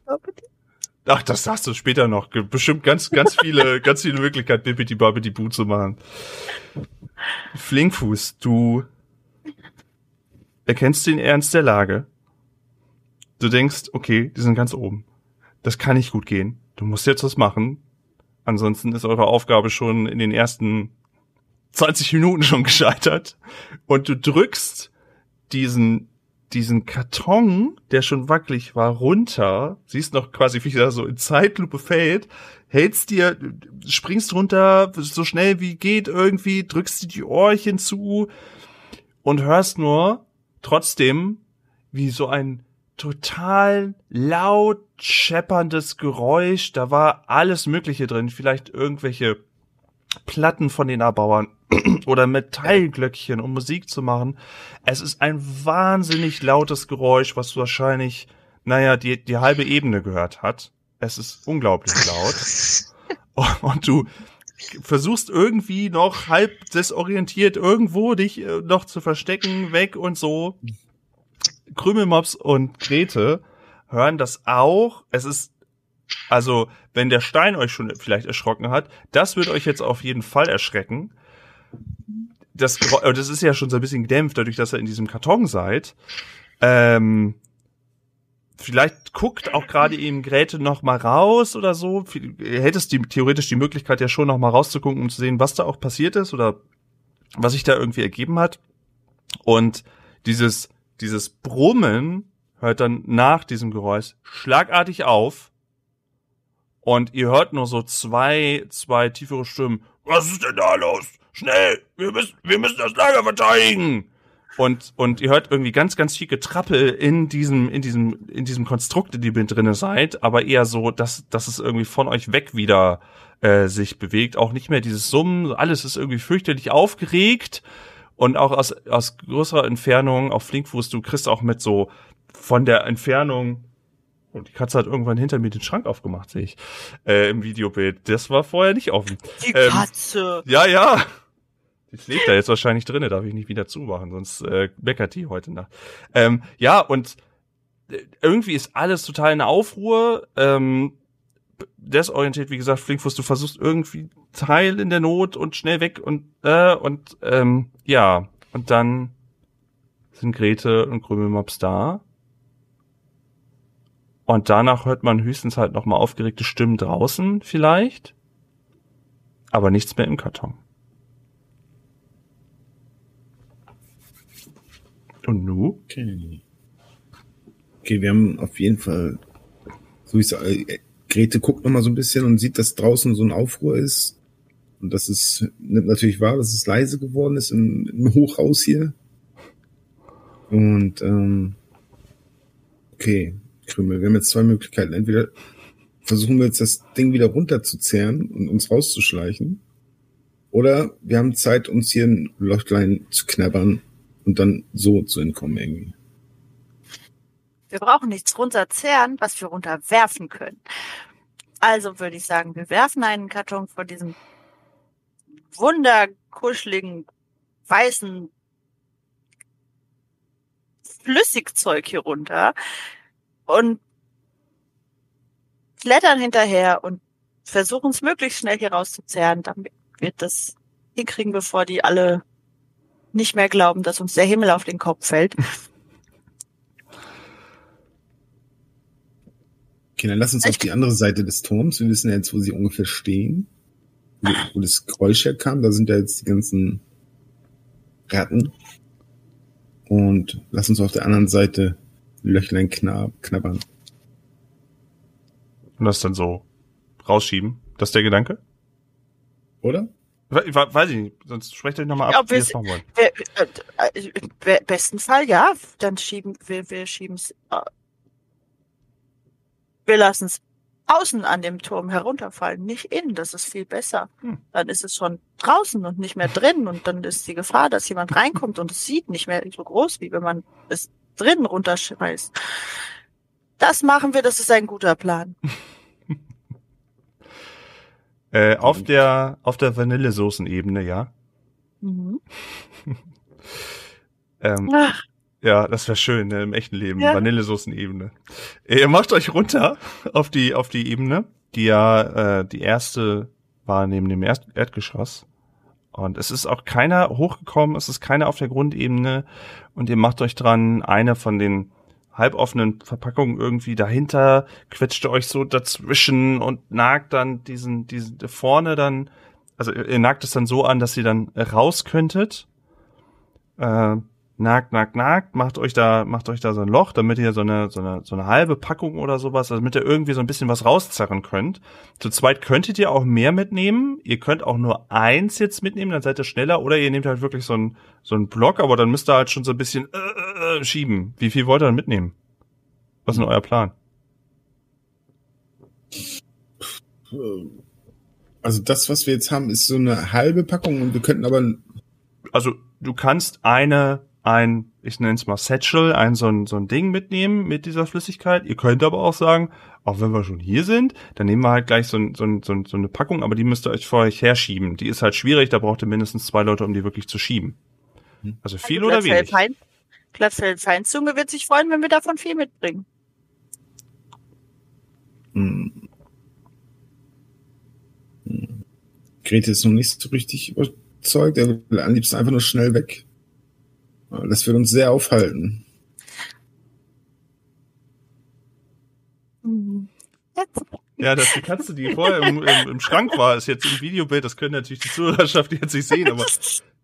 Ach, das hast du später noch. Bestimmt ganz, ganz viele, <laughs> ganz viele Möglichkeiten, Bippidi Babbidi Boo zu machen. Flinkfuß, du erkennst den Ernst der Lage. Du denkst, okay, die sind ganz oben. Das kann nicht gut gehen. Du musst jetzt was machen. Ansonsten ist eure Aufgabe schon in den ersten 20 Minuten schon gescheitert. Und du drückst diesen diesen Karton, der schon wackelig war, runter, siehst noch quasi, wie er so in Zeitlupe fällt, hältst dir, springst runter, so schnell wie geht irgendwie, drückst dir die Ohrchen zu und hörst nur trotzdem, wie so ein total laut schepperndes Geräusch, da war alles Mögliche drin, vielleicht irgendwelche Platten von den Erbauern <clears throat> oder Metallglöckchen, um Musik zu machen. Es ist ein wahnsinnig lautes Geräusch, was wahrscheinlich, naja, die, die halbe Ebene gehört hat. Es ist unglaublich laut. <laughs> Und du versuchst irgendwie noch halb desorientiert irgendwo dich äh, noch zu verstecken, weg und so. Krümelmops und Grete hören das auch. Es ist also, wenn der Stein euch schon vielleicht erschrocken hat, das wird euch jetzt auf jeden Fall erschrecken. Das, das ist ja schon so ein bisschen gedämpft, dadurch, dass ihr in diesem Karton seid. Ähm, vielleicht guckt auch gerade eben Gräte noch mal raus oder so. Hättest die theoretisch die Möglichkeit ja schon noch mal rauszugucken, um zu sehen, was da auch passiert ist oder was sich da irgendwie ergeben hat. Und dieses dieses Brummen hört dann nach diesem Geräusch schlagartig auf und ihr hört nur so zwei, zwei tiefere Stimmen. Was ist denn da los? Schnell! Wir müssen, wir müssen das Lager verteidigen! Und, und ihr hört irgendwie ganz, ganz viel Getrappel in diesem, in diesem, in diesem Konstrukt, in dem ihr drinne seid, aber eher so, dass, dass es irgendwie von euch weg wieder äh, sich bewegt. Auch nicht mehr dieses Summen, alles ist irgendwie fürchterlich aufgeregt. Und auch aus, aus größerer Entfernung, auf Flinkfuß, du kriegst auch mit so von der Entfernung und die Katze hat irgendwann hinter mir den Schrank aufgemacht, sehe ich. Äh, Im Videobild. Das war vorher nicht offen. Die ähm, Katze. Ja, ja. Die schläft da jetzt wahrscheinlich drinne, darf ich nicht wieder zumachen, sonst äh, meckert die heute Nacht. Ähm, ja, und äh, irgendwie ist alles total in Aufruhr. Ähm, desorientiert, wie gesagt, Flinkfuß, du versuchst irgendwie Teil in der Not und schnell weg und äh, und ähm, ja, und dann sind Grete und Krümelmops da und danach hört man höchstens halt nochmal aufgeregte Stimmen draußen vielleicht. Aber nichts mehr im Karton. Und nu? Okay. Okay, wir haben auf jeden Fall, so ich sage, äh, Grete guckt nochmal so ein bisschen und sieht, dass draußen so ein Aufruhr ist. Und das ist natürlich wahr, dass es leise geworden ist im, im Hochhaus hier. Und ähm, okay, Krümel. Wir haben jetzt zwei Möglichkeiten. Entweder versuchen wir jetzt das Ding wieder runterzuzerren und uns rauszuschleichen. Oder wir haben Zeit, uns hier ein Lochlein zu knabbern und dann so zu entkommen irgendwie. Wir brauchen nichts runterzerren, was wir runterwerfen können. Also würde ich sagen, wir werfen einen Karton von diesem wunderkuscheligen, weißen Flüssigzeug hier runter, und klettern hinterher und versuchen es möglichst schnell hier rauszuzerren, damit wir das hinkriegen, bevor die alle nicht mehr glauben, dass uns der Himmel auf den Kopf fällt. Okay, dann lass uns auf die andere Seite des Turms. Wir wissen ja jetzt, wo sie ungefähr stehen. Wo, wo das Geräusch herkam. Da sind ja jetzt die ganzen Ratten. Und lass uns auf der anderen Seite Löchlein knabbern. Und das dann so rausschieben. Das ist der Gedanke? Oder? Weiß ich nicht, sonst sprecht euch nochmal ab, ja, wie ihr es machen wollt. Äh, äh, besten Fall, ja, dann schieben wir, wir schieben's, äh, wir lassen es außen an dem Turm herunterfallen, nicht innen, das ist viel besser. Hm. Dann ist es schon draußen und nicht mehr drin und dann ist die Gefahr, dass jemand reinkommt und es sieht nicht mehr so groß, wie wenn man es drin runterschmeißt. Das machen wir, das ist ein guter Plan. <laughs> äh, auf der auf der Vanillesoßenebene, ja. Mhm. <laughs> ähm, ja, das wäre schön ne, im echten Leben, ja. Vanillesoßenebene. Ihr macht euch runter auf die auf die Ebene, die ja äh, die erste war neben dem Erd Erdgeschoss. Und es ist auch keiner hochgekommen, es ist keiner auf der Grundebene und ihr macht euch dran, eine von den halboffenen Verpackungen irgendwie dahinter, quetscht ihr euch so dazwischen und nagt dann diesen, diesen vorne dann, also ihr nagt es dann so an, dass ihr dann raus könntet. Äh, nagt, nagt, nagt, macht euch da, macht euch da so ein Loch, damit ihr so eine, so eine, so eine halbe Packung oder sowas, also damit ihr irgendwie so ein bisschen was rauszerren könnt. Zu zweit könntet ihr auch mehr mitnehmen. Ihr könnt auch nur eins jetzt mitnehmen, dann seid ihr schneller, oder ihr nehmt halt wirklich so ein, so ein Block, aber dann müsst ihr halt schon so ein bisschen äh, äh, schieben. Wie viel wollt ihr dann mitnehmen? Was ist denn euer Plan? Also das, was wir jetzt haben, ist so eine halbe Packung und wir könnten aber Also du kannst eine, ein, ich nenne es mal Satchel, ein so ein, so ein Ding mitnehmen mit dieser Flüssigkeit. Ihr könnt aber auch sagen, auch wenn wir schon hier sind, dann nehmen wir halt gleich so, ein, so, ein, so, ein, so eine Packung, aber die müsst ihr euch vor euch herschieben. Die ist halt schwierig, da braucht ihr mindestens zwei Leute, um die wirklich zu schieben. Also viel oder wenig? Fein, Glatzfeld Feinzunge wird sich freuen, wenn wir davon viel mitbringen. Hm. Hm. Grete ist noch nicht so richtig überzeugt. Er will am liebsten einfach nur schnell weg. Das wird uns sehr aufhalten. Ja, dass die Katze, die vorher im, im, im Schrank war, ist jetzt im Videobild. Das können natürlich die Zuhörerschaft jetzt nicht sehen, aber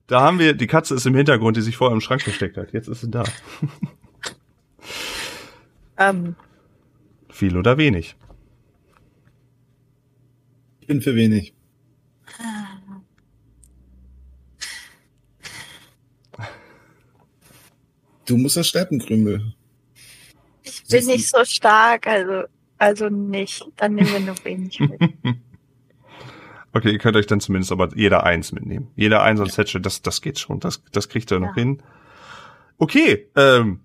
da haben wir, die Katze ist im Hintergrund, die sich vorher im Schrank versteckt hat. Jetzt ist sie da. Ähm, Viel oder wenig? Ich bin für wenig. Du musst das schleppen, Krümel. ich bin nicht so stark, also, also nicht. Dann nehmen wir nur wenig mit. <laughs> Okay, ihr könnt euch dann zumindest aber jeder eins mitnehmen. Jeder eins als Satchel, das, das geht schon. Das, das kriegt ihr noch Ja. hin. Okay, ähm,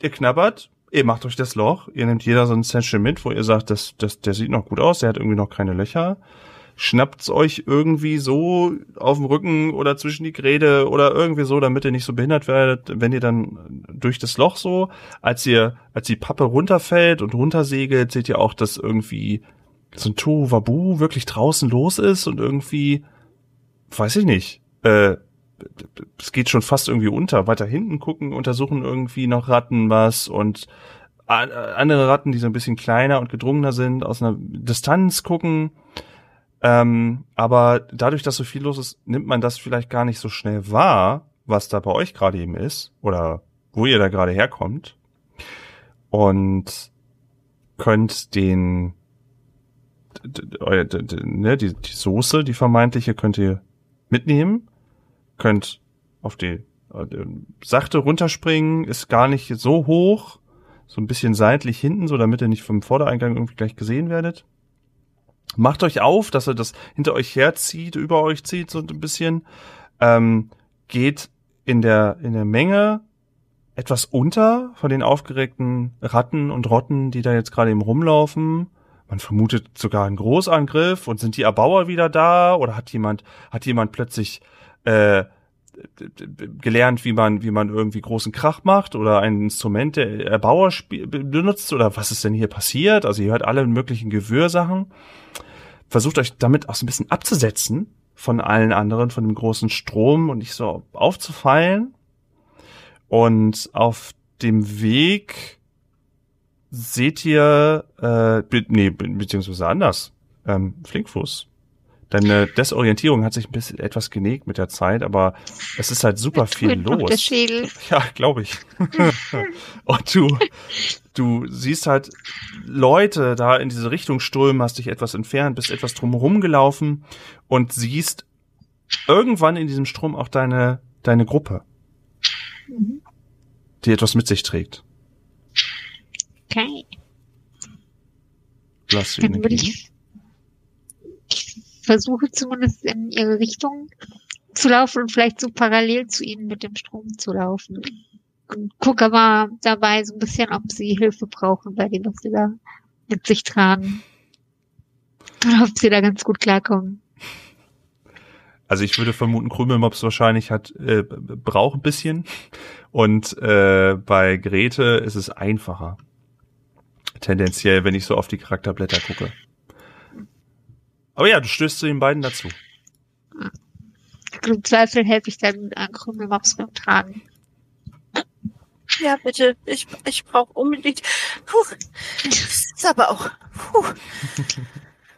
ihr knabbert, ihr macht euch das Loch, ihr nehmt jeder so ein Satchel mit, wo ihr sagt, das, das, der sieht noch gut aus, der hat irgendwie noch keine Löcher. Schnappt's euch irgendwie so auf dem Rücken oder zwischen die Gräde oder irgendwie so, damit ihr nicht so behindert werdet, wenn ihr dann durch das Loch so, als ihr, als die Pappe runterfällt und runtersegelt, seht ihr auch, dass irgendwie so ein Tohuwabu wirklich draußen los ist und irgendwie, weiß ich nicht, äh, es geht schon fast irgendwie unter. Weiter hinten gucken, untersuchen irgendwie noch Ratten was und andere Ratten, die so ein bisschen kleiner und gedrungener sind, aus einer Distanz gucken. Ähm, aber dadurch, dass so viel los ist, nimmt man das vielleicht gar nicht so schnell wahr, was da bei euch gerade eben ist oder wo ihr da gerade herkommt. Und könnt den ne, die, die Soße, die vermeintliche, könnt ihr mitnehmen, könnt auf die äh, sachte runterspringen, ist gar nicht so hoch, so ein bisschen seitlich hinten, so damit ihr nicht vom Vordereingang irgendwie gleich gesehen werdet. Macht euch auf, dass ihr das hinter euch herzieht, über euch zieht, so ein bisschen. Ähm, geht in der, in der Menge etwas unter von den aufgeregten Ratten und Rotten, die da jetzt gerade eben rumlaufen. Man vermutet sogar einen Großangriff und sind die Erbauer wieder da oder hat jemand, hat jemand plötzlich äh, gelernt, wie man, wie man irgendwie großen Krach macht oder ein Instrument der Erbauer benutzt oder was ist denn hier passiert? Also ihr hört alle möglichen Gewürsachen. Versucht euch damit auch so ein bisschen abzusetzen von allen anderen, von dem großen Strom und nicht so aufzufallen. Und auf dem Weg seht ihr, äh, be nee, be beziehungsweise anders, ähm, Flinkfuß. Deine Desorientierung hat sich ein bisschen etwas genegt mit der Zeit, aber es ist halt super viel noch Der los. Schädel. <laughs> Ja, glaube ich. <laughs> und du, du siehst halt Leute da in diese Richtung strömen, hast dich etwas entfernt, bist etwas drumherum gelaufen und siehst irgendwann in diesem Strom auch deine, deine Gruppe, Mhm. die etwas mit sich trägt. Okay. Hast die Dann würde ich versuche zumindest in ihre Richtung zu laufen und vielleicht so parallel zu ihnen mit dem Strom zu laufen. Und gucke aber dabei so ein bisschen, ob sie Hilfe brauchen bei dem, was sie da mit sich tragen. Oder ob sie da ganz gut klarkommen. Also ich würde vermuten, Krümelmops wahrscheinlich hat äh, braucht ein bisschen und äh, bei Grete ist es einfacher. Tendenziell, wenn ich so auf die Charakterblätter gucke. Aber ja, du stößt zu den beiden dazu. Im Zweifel helfe ich dann an Krümelmops beim Tragen. Ja, bitte. Ich, ich brauche unbedingt. Puh. Das ist aber auch. Puh.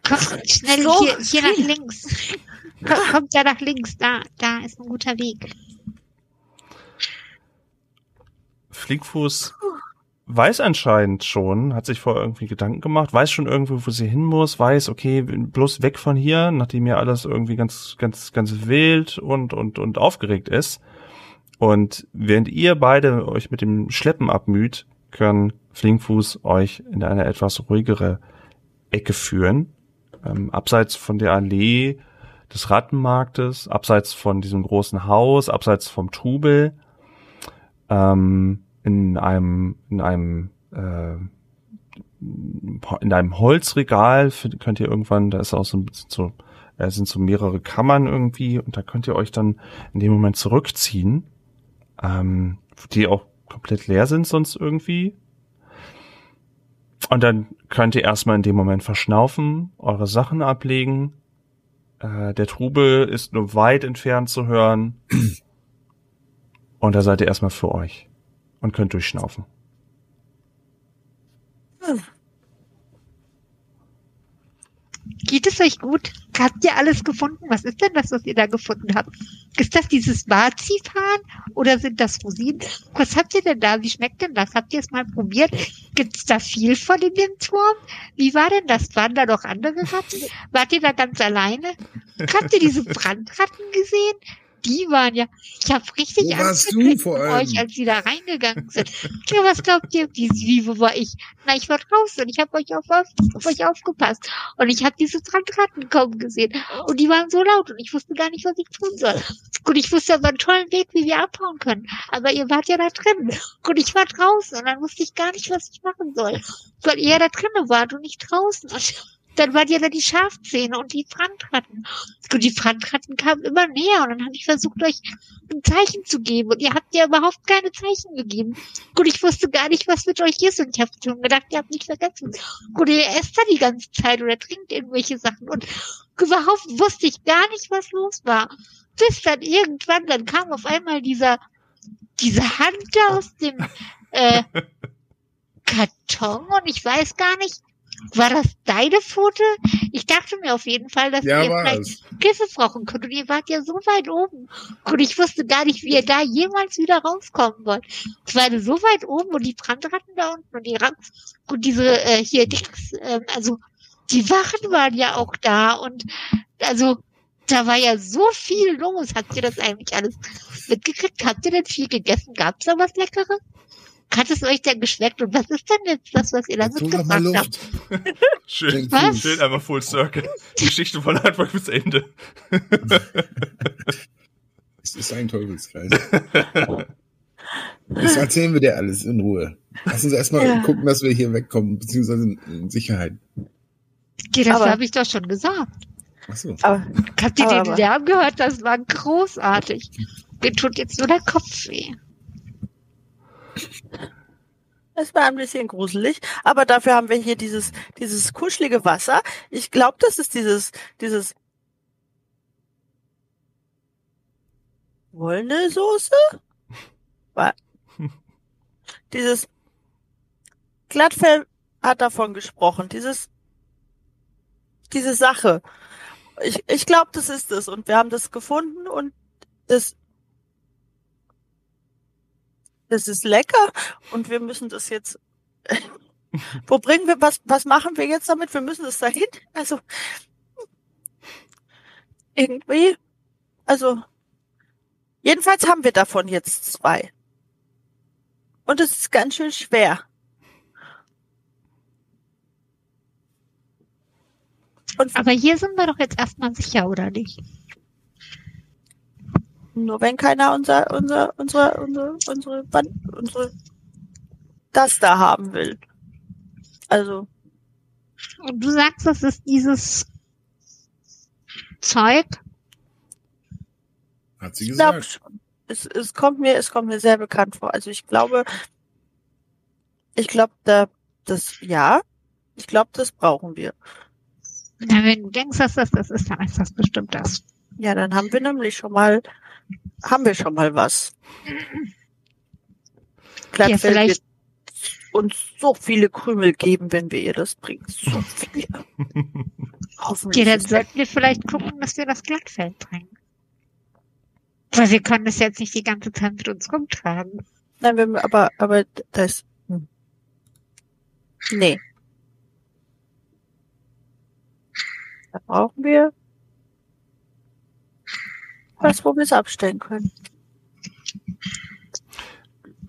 Komm, schnell So hier, hier nach links. Komm, kommt da nach links, da, da ist ein guter Weg. Flinkfuß weiß anscheinend schon, hat sich vorher irgendwie Gedanken gemacht, weiß schon irgendwo, wo sie hin muss, weiß, okay, bloß weg von hier, nachdem ja alles irgendwie ganz, ganz, ganz wild und, und, und aufgeregt ist. Und während ihr beide euch mit dem Schleppen abmüht, können Flinkfuß euch in eine etwas ruhigere Ecke führen. ähm, abseits von der Allee des Rattenmarktes, abseits von diesem großen Haus, abseits vom Trubel, ähm, in einem, in einem, äh, in einem Holzregal könnt ihr irgendwann, da ist auch so ein bisschen so, es sind so mehrere Kammern irgendwie und da könnt ihr euch dann in dem Moment zurückziehen, ähm, die auch komplett leer sind sonst irgendwie. Und dann könnt ihr erstmal in dem Moment verschnaufen, eure Sachen ablegen. Äh, der Trubel ist nur weit entfernt zu hören. <clears throat> Und da seid ihr erstmal für euch und könnt durchschnaufen. Geht es euch gut? Habt ihr alles gefunden? Was ist denn das, was ihr da gefunden habt? Ist das dieses Marzipan oder sind das Rosinen? Was habt ihr denn da? Wie schmeckt denn das? Habt ihr es mal probiert? Gibt es da viel von in dem Turm? Wie war denn das? Waren da noch andere Ratten? Wart ihr da ganz alleine? Habt ihr diese Brandratten gesehen? Die waren ja, ich habe richtig wo Angst gekriegt von euch, als sie da reingegangen sind. Ja, was glaubt ihr, wie, wie wo war ich? Na, ich war draußen und ich habe euch auf, auf, euch aufgepasst und ich habe diese Trankratten kommen gesehen und die waren so laut und ich wusste gar nicht, was ich tun soll. Und ich wusste aber einen tollen Weg, wie wir abhauen können. Aber ihr wart ja da drin und ich war draußen und dann wusste ich gar nicht, was ich machen soll, weil ihr ja da drinnen wart und nicht draußen. Und dann waren ja da die Schafzähne und die Frandratten. Und die Frandratten kamen immer näher und dann habe ich versucht, euch ein Zeichen zu geben. Und ihr habt ja überhaupt keine Zeichen gegeben. Und ich wusste gar nicht, was mit euch ist. Und ich habe schon gedacht, ihr habt mich vergessen. Und ihr esst da die ganze Zeit oder trinkt irgendwelche Sachen. Und überhaupt wusste ich gar nicht, was los war. Bis dann irgendwann, dann kam auf einmal dieser, diese Hand aus dem äh, <laughs> Karton und ich weiß gar nicht, war das deine Pfote? Ich dachte mir auf jeden Fall, dass ja, ihr vielleicht Kiffe brauchen könnt. Und ihr wart ja so weit oben. Und ich wusste gar nicht, wie ihr da jemals wieder rauskommen wollt. Ich war so weit oben und die Brandratten da unten und die Ram und diese äh, hier, Dings, äh, also die Wachen waren ja auch da und also da war ja so viel los. Habt ihr das eigentlich alles mitgekriegt? Habt ihr denn viel gegessen? Gab's da was Leckeres? Hat es euch denn geschmeckt? Und was ist denn jetzt das, was ihr da mitgebracht habt? <laughs> schön, was? schön einfach Full Circle. Die Geschichte von Anfang bis Ende. <laughs> es ist ein Teufelskreis. Das erzählen wir dir alles in Ruhe. Lass uns erstmal ja. gucken, dass wir hier wegkommen, beziehungsweise in Sicherheit. Okay, das habe ich doch schon gesagt. Ach so. Aber, Habt ihr den Lärm gehört? Das war großartig. Mir tut jetzt nur der Kopf weh. Es war ein bisschen gruselig, aber dafür haben wir hier dieses, dieses kuschelige Wasser. Ich glaube, das ist dieses, dieses wollene Soße? dieses Glattfell hat davon gesprochen, dieses, diese Sache. Ich, ich glaube, das ist es und wir haben das gefunden und das das ist lecker und wir müssen das jetzt. <laughs> Wo bringen wir was? Was machen wir jetzt damit? Wir müssen das dahin. Also irgendwie. Also jedenfalls haben wir davon jetzt zwei. Und es ist ganz schön schwer. Und Aber hier sind wir doch jetzt erstmal sicher, oder nicht? Nur wenn keiner unser, unser, unsere, unsere, unsere, Band, unsere, das da haben will. Also. Und du sagst, das ist dieses Zeug? Hat sie gesagt. Ich schon. Es, es kommt mir, es kommt mir sehr bekannt vor. Also ich glaube, ich glaube, da, das, ja, ich glaube, das brauchen wir. Na, wenn du denkst, dass das das ist, dann ist das bestimmt das. Ja, dann haben wir nämlich schon mal haben wir schon mal was. Glattfell ja, wird uns so viele Krümel geben, wenn wir ihr das bringen. So viele. <laughs> Hoffentlich. Ja, dann sollten wir vielleicht gucken, dass wir das Glattfell bringen. Weil wir können das jetzt nicht die ganze Zeit mit uns rumtragen. Nein, wir, aber, aber das, hm. nee. Da brauchen wir was, wo wir es abstellen können.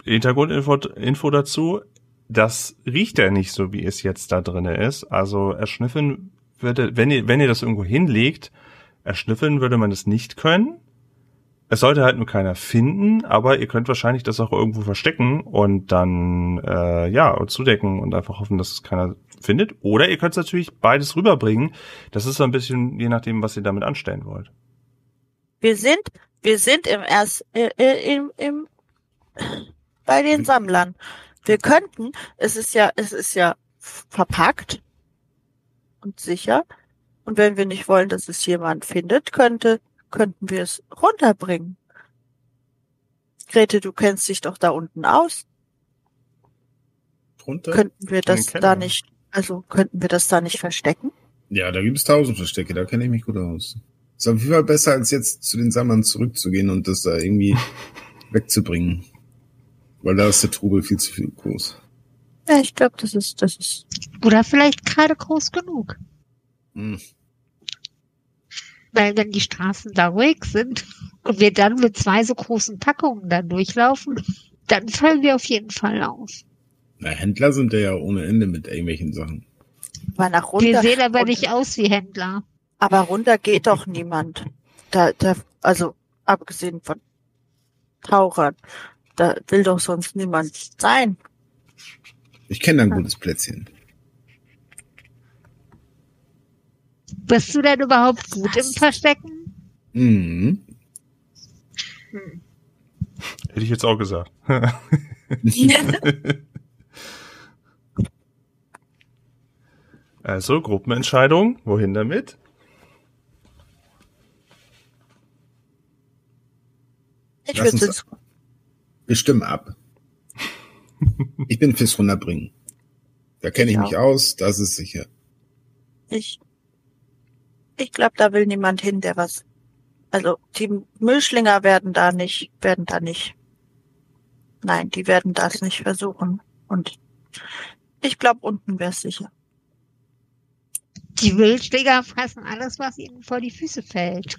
Hintergrundinfo Info dazu. Das riecht ja nicht so, wie es jetzt da drinne ist. Also erschniffen würde, wenn ihr, wenn ihr das irgendwo hinlegt, erschnüffeln würde man es nicht können. Es sollte halt nur keiner finden, aber ihr könnt wahrscheinlich das auch irgendwo verstecken und dann äh, ja zudecken und einfach hoffen, dass es keiner findet. Oder ihr könnt es natürlich beides rüberbringen. Das ist so ein bisschen je nachdem, was ihr damit anstellen wollt. Wir sind, wir sind im erst, äh, äh, im, im, bei den Sammlern. Wir könnten, es ist ja, es ist ja verpackt und sicher. Und wenn wir nicht wollen, dass es jemand findet, könnte, könnten wir es runterbringen. Grete, du kennst dich doch da unten aus. Drunter? Könnten wir das da nicht, also könnten wir das da nicht verstecken? Ja, da gibt es tausend Verstecke, da kenne ich mich gut aus. Ist auf jeden Fall besser, als jetzt zu den Sammlern zurückzugehen und das da irgendwie <laughs> wegzubringen. Weil da ist der Trubel viel zu viel groß. Ja, ich glaube, das ist, das ist. Oder vielleicht gerade groß genug. Hm. Weil wenn die Straßen da ruhig sind und wir dann mit zwei so großen Packungen da durchlaufen, dann fallen wir auf jeden Fall auf. Na, Händler sind ja ohne Ende mit irgendwelchen Sachen. Mal nach Wir runter. sehen aber nicht aus wie Händler. Aber runter geht doch niemand. Da, da, also abgesehen von Tauchern, da will doch sonst niemand sein. Ich kenne da ein gutes Plätzchen. Bist du denn überhaupt gut im Verstecken? Mhm. Hätte ich jetzt auch gesagt. <laughs> Also, Gruppenentscheidung. Wohin damit? Ich Lass würde uns- es Wir stimmen ab. Ich bin fürs Runterbringen. Da kenne ich Ich mich aus, das ist sicher. ich, ich glaube, da will niemand hin, der was. Also die Müllschlinger werden da nicht, werden da nicht. Nein, die werden das nicht versuchen. Und ich glaube, unten wäre es sicher. Die Wildschläger fressen alles, was ihnen vor die Füße fällt.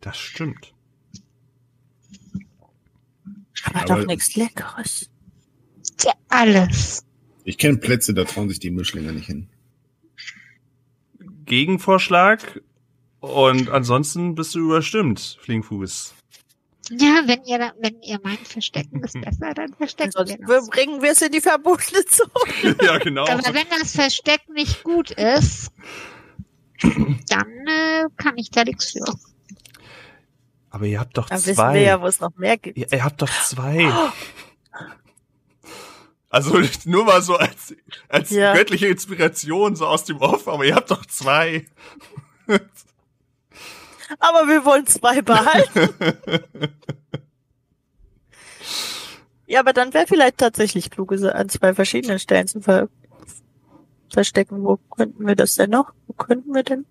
Das stimmt. Aber, Aber- doch nichts Leckeres. Tja, alles. Ich kenne Plätze, da trauen sich die Mischlinge nicht hin. Gegenvorschlag. Und ansonsten bist du überstimmt, Flingfuß. Ja, wenn ihr, wenn ihr meint, verstecken ist <laughs> besser, dann verstecken Sonst wir das. bringen wir es in die verbotene Zone. <laughs> ja, genau. Aber wenn das Versteck nicht gut ist, <laughs> dann äh, kann ich da nichts für. Aber ihr habt doch Dann wissen zwei. wir ja, wo es noch mehr gibt. ihr, ihr habt doch zwei. Also nur mal so als, als Ja. göttliche Inspiration so aus dem Off, aber ihr habt doch zwei. Aber wir wollen zwei behalten. <laughs> ja, aber dann wäre vielleicht tatsächlich klug, an zwei verschiedenen Stellen zu ver verstecken. Wo könnten wir das denn noch? Wo könnten wir denn?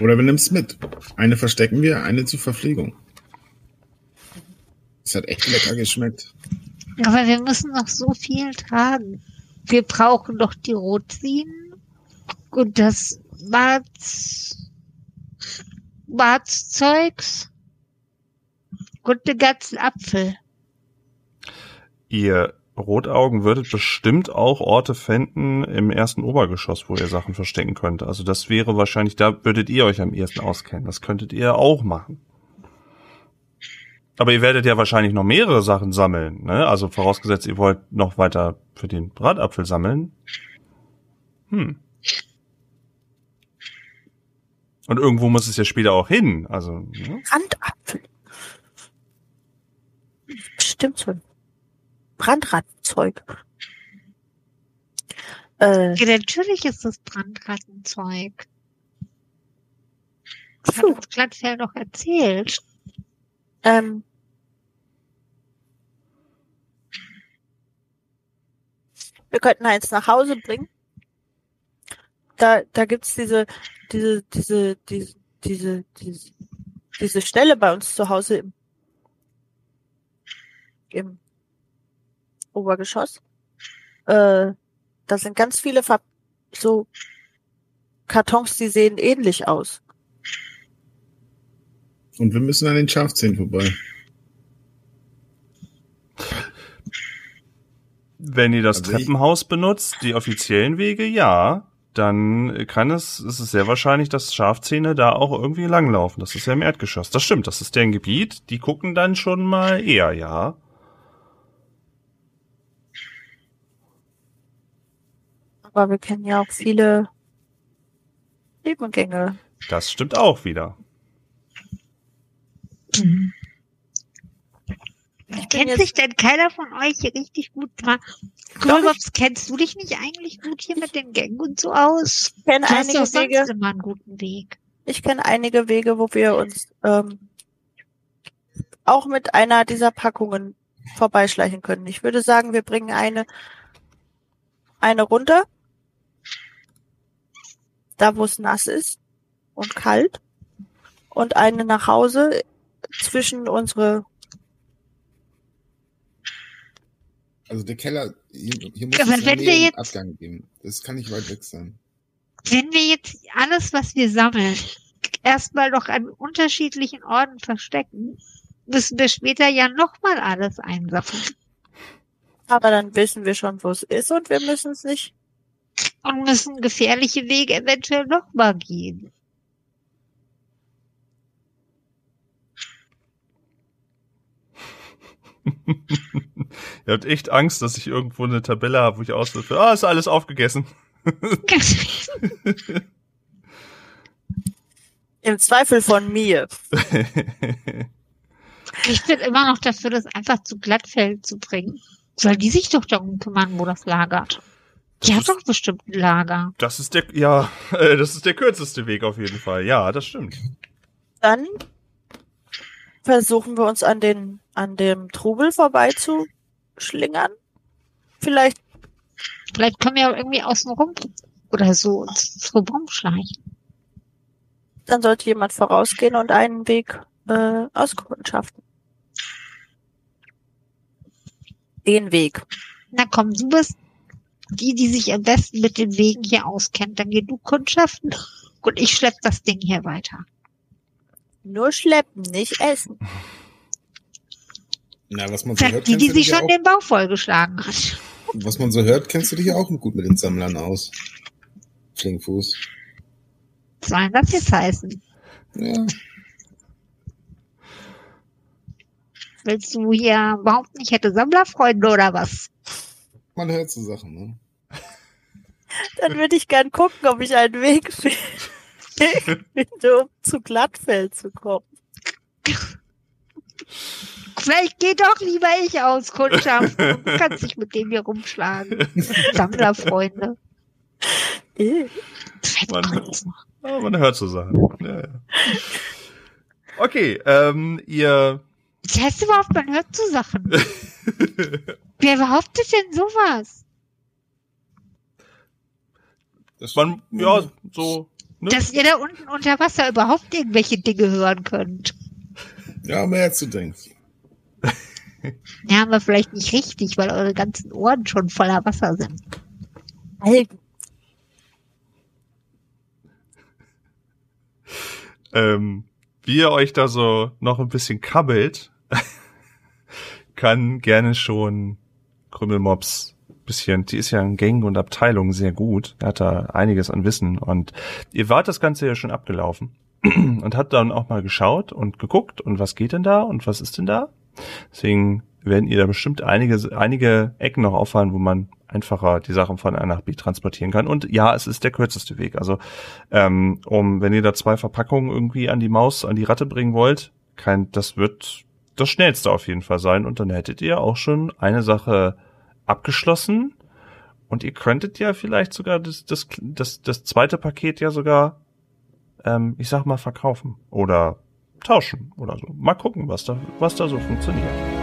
Oder wir nehmen es mit. Eine verstecken wir, eine zur Verpflegung. Das hat echt lecker geschmeckt. Aber wir müssen noch so viel tragen. Wir brauchen doch die Rotziehen und das Warzzeugs und den ganzen Apfel. Ihr Rotaugen würdet bestimmt auch Orte finden im ersten Obergeschoss, wo ihr Sachen verstecken könnt. Also das wäre wahrscheinlich, da würdet ihr euch am ehesten auskennen. Das könntet ihr auch machen. Aber ihr werdet ja wahrscheinlich noch mehrere Sachen sammeln, ne? Also vorausgesetzt, ihr wollt noch weiter für den Bratapfel sammeln. Hm. Und irgendwo muss es ja später auch hin. Also, ne? Brandapfel. Stimmt so. Brandratzeug. Äh, Ja, natürlich ist das Brandrattenzeug. Das hat Puh. uns Glattfell doch erzählt. ähm, wir könnten eins nach Hause bringen. Da, da gibt's diese, diese, diese, diese, diese, diese, diese Stelle bei uns zu Hause im, im Obergeschoss. Äh, da sind ganz viele Ver so Kartons, die sehen ähnlich aus. Und wir müssen an den Schafzähnen vorbei. Wenn ihr das Also Treppenhaus benutzt, die offiziellen Wege, ja, dann kann es, ist es sehr wahrscheinlich, dass Schafzähne da auch irgendwie langlaufen. Das ist ja im Erdgeschoss. Das stimmt, das ist deren Gebiet. Die gucken dann schon mal eher, ja. Aber wir kennen ja auch viele Nebengänge. Das stimmt auch wieder. Mhm. bin Kennt jetzt- sich denn keiner von euch hier richtig gut dran? Kennst du dich nicht eigentlich gut hier mit den Gängen und so aus? Ich kenne einige doch sonst Wege, immer einen guten Weg. ich kenne einige Wege, wo wir uns ähm, auch mit einer dieser Packungen vorbeischleichen können. Ich würde sagen, wir bringen eine eine runter, da wo es nass ist und kalt, und eine nach Hause zwischen unsere Also der Keller, hier, hier muss Aber es wenn einen wir jetzt- Abgang geben. Das kann nicht weit weg sein. Wenn wir jetzt alles, was wir sammeln, erstmal noch an unterschiedlichen Orten verstecken, müssen wir später ja nochmal alles einsammeln. Aber dann wissen wir schon, wo es ist und wir müssen es nicht. Und müssen gefährliche Wege eventuell nochmal gehen. <laughs> Ihr habt echt Angst, dass ich irgendwo eine Tabelle habe, wo ich auswürfe. Ah, ist alles aufgegessen. <laughs> Im Zweifel von mir. <laughs> Ich bin immer noch dafür, das einfach zu Glattfeld zu bringen. Soll die sich doch darum kümmern, wo das lagert? Die hat doch bestimmt ein Lager. Das ist der, ja, <laughs> äh, das ist der kürzeste Weg auf jeden Fall. Ja, das stimmt. Dann versuchen wir uns an den an dem Trubel vorbeizuschlingern. Vielleicht Vielleicht können wir ja irgendwie außen rum oder so uns rumschleichen. dann sollte jemand vorausgehen und einen Weg äh, auskundschaften. Den Weg. Na komm, du bist die, die sich am besten mit den Wegen hier auskennt. Dann geh du kundschaften und ich schlepp das Ding hier weiter. Nur schleppen, nicht essen. Na, was man so hört, die, kennst die du dich sich ja schon auch, den Bauch vollgeschlagen hat. was man so hört, kennst du dich ja auch gut mit den Sammlern aus. Flingfuß. Was soll denn das jetzt heißen? Ja. Willst du hier überhaupt nicht hätte Sammlerfreunde oder was? Man hört so Sachen, ne? Dann würde ich gern gucken, ob ich einen Weg finde, <laughs> um zu Glattfeld zu kommen. Vielleicht geht doch lieber ich aus Kundschaften und du kannst dich mit dem hier rumschlagen. Sammlerfreunde. Man, ah, man hört so Sachen. Ja, ja. Okay, ähm, ihr Das heißt überhaupt, man hört so Sachen. <laughs> Wer behauptet denn sowas? Das man, ja, so, ne? Dass ihr da unten unter Wasser überhaupt irgendwelche Dinge hören könnt. Ja, mehr als du denkst. Ja, <laughs> aber vielleicht nicht richtig, weil eure ganzen Ohren schon voller Wasser sind. Algen. ähm, wie ihr euch da so noch ein bisschen kabbelt, <laughs> kann gerne schon Krümmelmops bisschen, die ist ja in Gängen und Abteilungen sehr gut. Er hat da einiges an Wissen und ihr wart das Ganze ja schon abgelaufen <clears throat> und habt dann auch mal geschaut und geguckt und was geht denn da und was ist denn da? Deswegen werden ihr da bestimmt einige, einige Ecken noch auffallen, wo man einfacher die Sachen von A nach B transportieren kann. Und ja, es ist der kürzeste Weg. Also, ähm, um, wenn ihr da zwei Verpackungen irgendwie an die Maus, an die Ratte bringen wollt, kein, das wird das schnellste auf jeden Fall sein. Und dann hättet ihr auch schon eine Sache abgeschlossen. Und ihr könntet ja vielleicht sogar das, das, das, das zweite Paket ja sogar, ähm, ich sag mal, verkaufen oder tauschen oder so. Mal gucken, was da, was da so funktioniert.